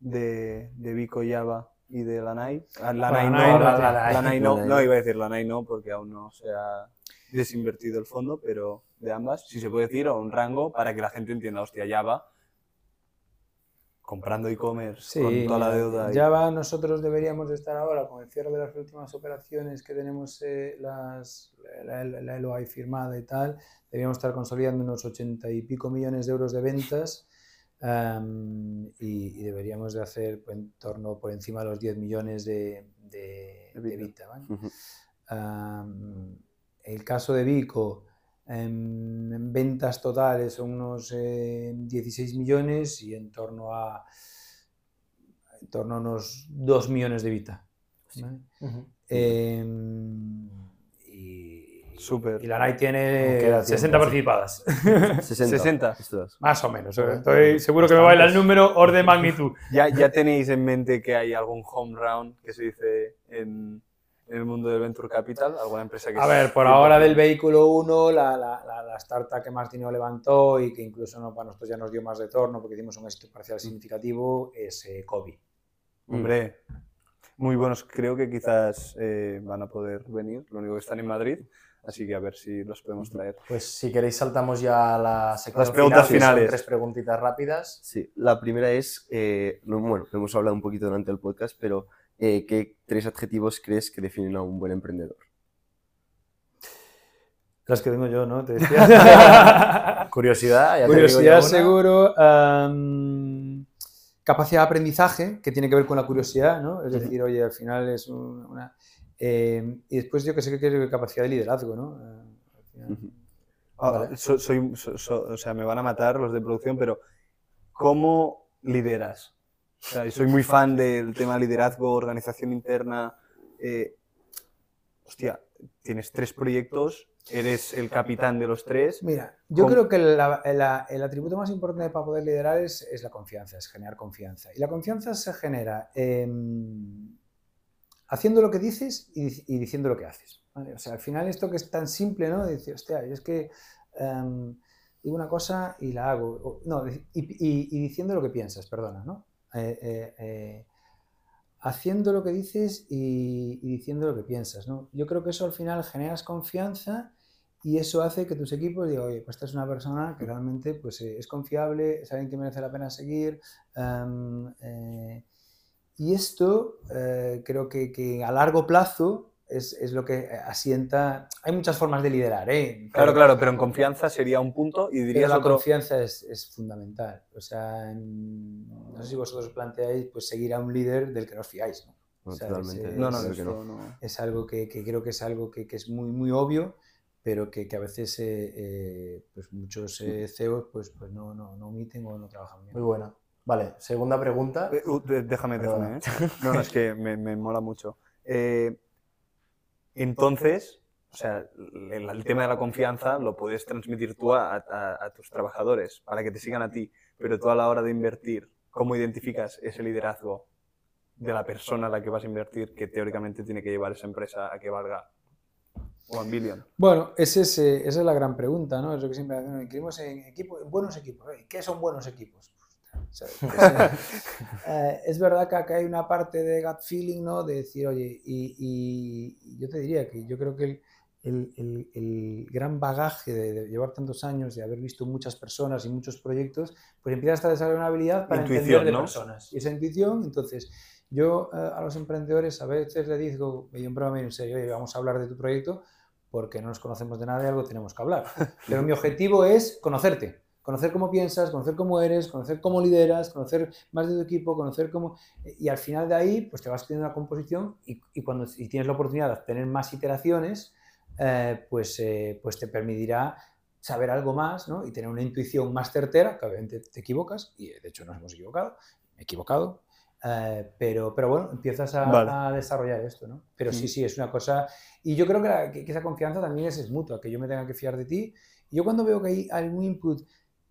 de, de Vico Java y de Lanai. Ah, Lanai no, la- no, Lanai. no, iba a decir Lanai no, porque aún no se ha desinvertido el fondo, pero de ambas, si se puede decir, o un rango para que la gente entienda, hostia, Java, comprando e-commerce con toda la deuda. y- Java nosotros deberíamos de estar ahora con el cierre de las últimas operaciones que tenemos eh, las, la, la- la LOI firmada y tal, deberíamos estar consolidando unos 80 y pico millones de euros de ventas y, y deberíamos de hacer pues, en torno por encima de los 10 millones de, de, de el caso de Vico, en, en ventas totales son unos eh, 16 millones y en torno a en torno a unos 2 millones de Vita. ¿vale? Em, y, Súper. y la NAI tiene queda 60 tiempo, sí. participadas. 60. 60. Ostras. Más o menos. ¿eh? Estoy seguro que me baila el número orden de magnitud. ¿Ya, ¿Ya tenéis en mente que hay algún home round que se dice en, en el mundo del Venture Capital? ¿Alguna empresa que A ver, por 100%? ahora del vehículo 1, la, la, la, la startup que más dinero levantó y que incluso no, para nosotros ya nos dio más retorno porque hicimos un éxito parcial significativo es eh, Kobe. Hombre, muy buenos. Creo que quizás eh, van a poder venir. Lo único que están en Madrid. Así que a ver si los podemos traer. Pues si queréis saltamos ya a la sección Las preguntas final, finales. tres preguntitas rápidas. Sí, la primera es, eh, no, bueno, hemos hablado un poquito durante el podcast, pero eh, ¿qué tres adjetivos crees que definen a un buen emprendedor? Las que tengo yo, ¿no? Te decía. Curiosidad, ya te digo Curiosidad seguro. capacidad de aprendizaje, que tiene que ver con la curiosidad, ¿no? Es decir, oye, al final es un- una... eh, y después yo que sé que es capacidad de liderazgo, ¿no? Eh, al final- Ujú. Vale. so- soy, so- so- o sea, me van a matar los de producción, pero ¿cómo lideras? O sea, soy muy fan del tema liderazgo, organización interna. eh, hostia, tienes tres proyectos, eres el capitán de los tres. Mira, yo ¿Cómo? creo que la- la- el atributo más importante para poder liderar es, es la confianza, es generar confianza. Y la confianza se genera em, haciendo lo que dices y, dic- y diciendo lo que haces. ¿vale? O sea, al final esto que es tan simple, ¿no? Decir, hostia, es que em, digo una cosa y la hago. O- no, y, y- y diciendo lo que piensas, perdona, ¿no? Eh, eh, eh, haciendo lo que dices y, diciendo lo que piensas, ¿no? Yo creo que eso al final generas confianza y eso hace que tus equipos digan, oye, pues esta es una persona que realmente pues, es confiable, es alguien que merece la pena seguir. y esto creo que a largo plazo es, es, lo que asienta. Hay muchas formas de liderar, ¿eh? Claro, claro, pero en confianza sería un punto y dirías la otro... confianza es, es, fundamental. O sea, no sé si vosotros planteáis pues, seguir a un líder del que no os fiáis, ¿no? No, O sea, totalmente. es- No, no, es- eso no. es algo que, que creo que es algo que, que es muy, muy obvio, pero que, que a veces eh, eh, pues muchos eh, CEOs pues, pues no, no, no omiten o no trabajan bien. Muy buena. Vale, segunda pregunta. Eh, uh, déjame, déjame. ¿eh? No, no, es que me, me mola mucho. Entonces, o sea, el, el tema de la confianza lo puedes transmitir tú a, a- a tus trabajadores para que te sigan a ti, pero tú a la hora de invertir, ¿cómo identificas ese liderazgo de la persona a la que vas a invertir que teóricamente tiene que llevar esa empresa a que valga one billion? Bueno, ese es, eh, esa es la gran pregunta, ¿no? Es lo que siempre hacemos. Queremos en equipo, en buenos equipos. ¿eh? ¿Qué son buenos equipos? Eh, es verdad que acá hay una parte de gut feeling, ¿no? De decir, oye, y, yo te diría que yo creo que el, el- el- el gran bagaje de, de llevar tantos años, de haber visto muchas personas y muchos proyectos, pues empiezas a desarrollar una habilidad para Intuición, entender de ¿no? personas. Y esa intuición, entonces, yo eh, a los emprendedores a veces les digo, y en broma, en serio, oye, vamos a hablar de tu proyecto, porque no nos conocemos de nada y algo tenemos que hablar. Pero mi objetivo es conocerte, conocer cómo piensas, conocer cómo eres, conocer cómo lideras, conocer más de tu equipo, conocer cómo... Y al final de ahí, pues te vas teniendo una composición y, y cuando y tienes la oportunidad de tener más iteraciones, eh, pues, eh, pues te permitirá saber algo más ¿no? y tener una intuición más certera, que obviamente te equivocas, y de hecho nos hemos equivocado, me he equivocado, eh, pero, pero bueno, empiezas a, Vale. a desarrollar esto, ¿no? Pero sí, Mm. sí, es una cosa... Y yo creo que, la- que- esa confianza también es, es mutua, que yo me tenga que fiar de ti. Yo cuando veo que hay algún input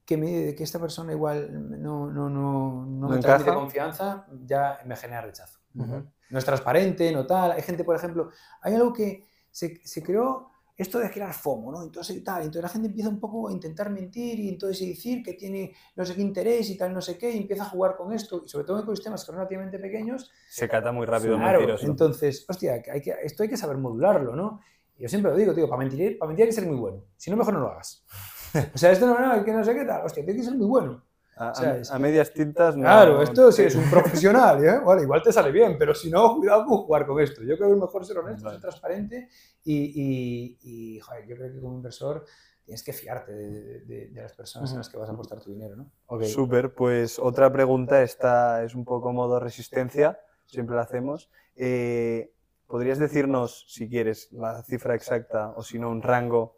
que, me, que esta persona igual no, no, no, no ¿No me transmite confianza, ya me genera rechazo. Ujú. No es transparente, no tal. Hay gente, por ejemplo, hay algo que se, se creó esto de crear FOMO, ¿no? Entonces tal, entonces la gente empieza un poco a intentar mentir y entonces decir que tiene no sé qué interés y tal, no sé qué, y empieza a jugar con esto, y sobre todo en ecosistemas que son relativamente pequeños, Se cata muy rápido Claro, mentiroso. entonces, hostia, hay que, esto hay que saber modularlo, ¿no? Yo siempre lo digo, tío, para mentir, para mentir hay que ser muy bueno. Si no, mejor no lo hagas. O sea, esto no, no, que no sé qué tal, hostia, tiene que ser muy bueno. A, a- o sea, es- a medias tintas no... Claro, esto sí es un profesional, ¿eh? Bueno, igual te sale bien, pero si no, cuidado con jugar con esto. Yo creo que es mejor ser honesto, Vale. ser transparente y, y- y, joder, yo creo que como inversor tienes que fiarte de, de- de las personas en las que vas a apostar tu dinero, ¿no? Ok. Súper, pues otra pregunta, esta es un poco modo resistencia, siempre la hacemos. Eh, ¿Podrías decirnos, si quieres, la cifra exacta o si no, un rango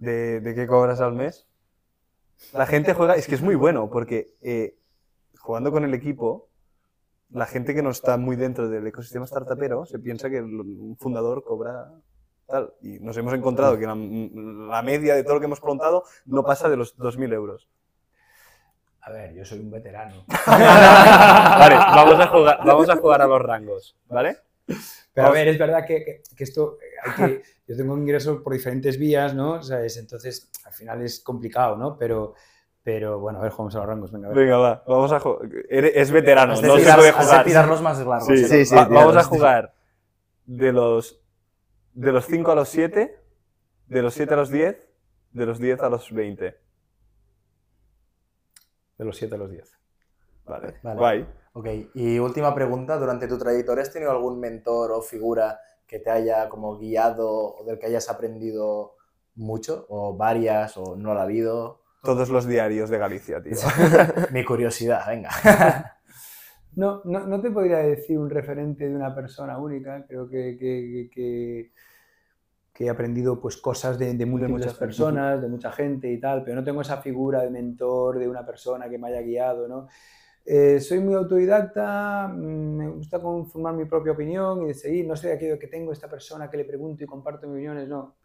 de, de qué cobras al mes? La gente juega, es que es muy bueno, porque eh, jugando con el equipo, la gente que no está muy dentro del ecosistema startupero se piensa que el- un fundador cobra tal. Y nos hemos encontrado que la, la media de todo lo que hemos preguntado no pasa de los 2.000 euros. A ver, yo soy un veterano. vale, vamos a, jugar, vamos a jugar a los rangos, ¿vale? Pero a ver, es verdad que, que- que esto, eh, hay que, yo tengo ingresos por diferentes vías, ¿no? O sea, es- entonces, al final es complicado, ¿no? Pero, pero bueno, a ver, jugamos a los rangos, venga, a ver. Venga, va, vamos a jugar. Es veterano, Has no se tirar, puede has de jugar. tirar los más largos. Sí, ¿eh? sí, sí. Va- vamos a jugar de los, de los 5 a los 7, de los 7 a los 10, de los 10 a los 20. De los 7 a los 10. Vale, Vale. guay. Ok, y última pregunta, durante tu trayectoria, ¿has tenido algún mentor o figura que te haya como guiado o del que hayas aprendido mucho? ¿O varias o no la ha habido? Todos los diarios de Galicia, tío. Mi curiosidad, venga. No, no, no te podría decir un referente de una persona única, creo que, que, que- que he aprendido pues, cosas de, de múltiples mucha gente. personas, de mucha gente y tal, pero no tengo esa figura de mentor, de una persona que me haya guiado, ¿no? Eh, soy muy autodidacta, mm, me gusta formar mi propia opinión y de seguir, no soy aquello que tengo esta persona que le pregunto y comparto mis opiniones, no.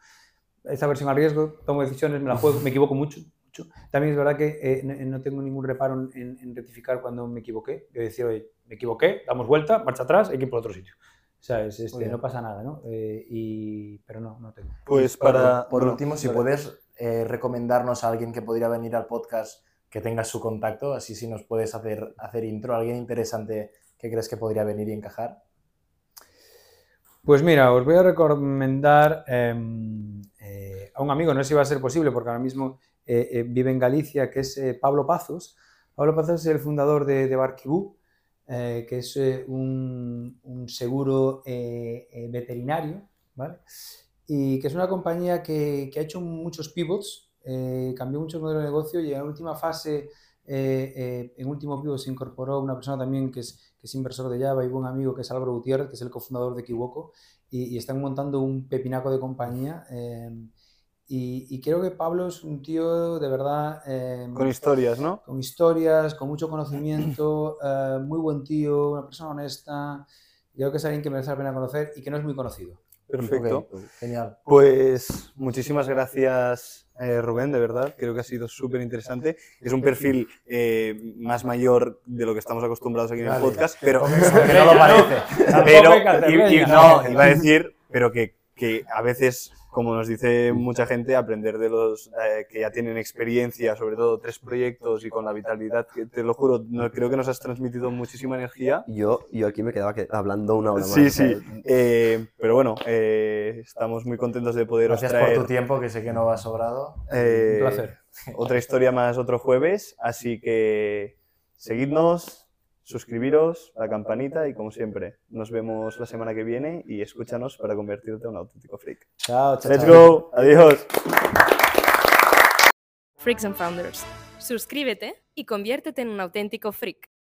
Esta versión a riesgo, tomo decisiones, me la juego, me equivoco mucho. mucho. También es verdad que eh, no, no tengo ningún reparo en, en rectificar cuando me equivoqué. Yo decir, oye, me equivoqué, damos vuelta, marcha atrás, hay que ir por otro sitio. ¿Sabes? Este, no pasa nada, ¿no? Eh, y, pero no, no tengo. Pues Por- para. Por, no, último, si puedes eh, recomendarnos a alguien que podría venir al podcast que tenga su contacto, así si nos puedes hacer, hacer intro, alguien interesante que crees que podría venir y encajar. Pues mira, os voy a recomendar em, eh, a un amigo, no sé si va a ser posible porque ahora mismo eh, eh, vive en Galicia, que es Pablo Pazos. Pablo Pazos es el fundador de, de Barquibú, que es un, un seguro veterinario ¿vale? Y que es una compañía que, que ha hecho muchos pivots, eh, cambió mucho el modelo de negocio y en la última fase, eh, eh, en último pivot se incorporó una persona también que es, que es inversor de Java y buen amigo que es Álvaro Gutiérrez, que es el cofundador de Equivoco, y, y están montando un pepinaco de compañía. eh, y, y creo que Pablo es un tío de verdad... eh, Con historias, ¿no? con historias, con mucho conocimiento, eh, muy buen tío, una persona honesta. Creo que es alguien que merece la pena conocer y que no es muy conocido. Perfecto. Genial. Pues muchísimas gracias, eh, Rubén, de verdad. Creo que ha sido súper interesante. Es un perfil eh, más mayor de lo que estamos acostumbrados aquí en el podcast, pero, no lo parece. pero y- y- no, iba a decir, pero que, que a veces, como nos dice mucha gente, aprender de los eh, que ya tienen experiencia, sobre todo tres proyectos y con la vitalidad, que te lo juro, no, creo que nos has transmitido muchísima energía. Yo, yo aquí me quedaba que- hablando una hora más. Sí, sí. Eh, pero bueno, eh, estamos muy contentos de poderos Gracias por traer tu tiempo, que sé que no va sobrado. eh, Un placer. otra historia más otro jueves. Así que seguidnos, suscribiros, la campanita y como siempre, nos vemos la semana que viene y escúchanos para convertirte en un auténtico freak. Chao, chao. Let's chao. go, adiós. Freaks and Founders. Suscríbete y conviértete en un auténtico freak.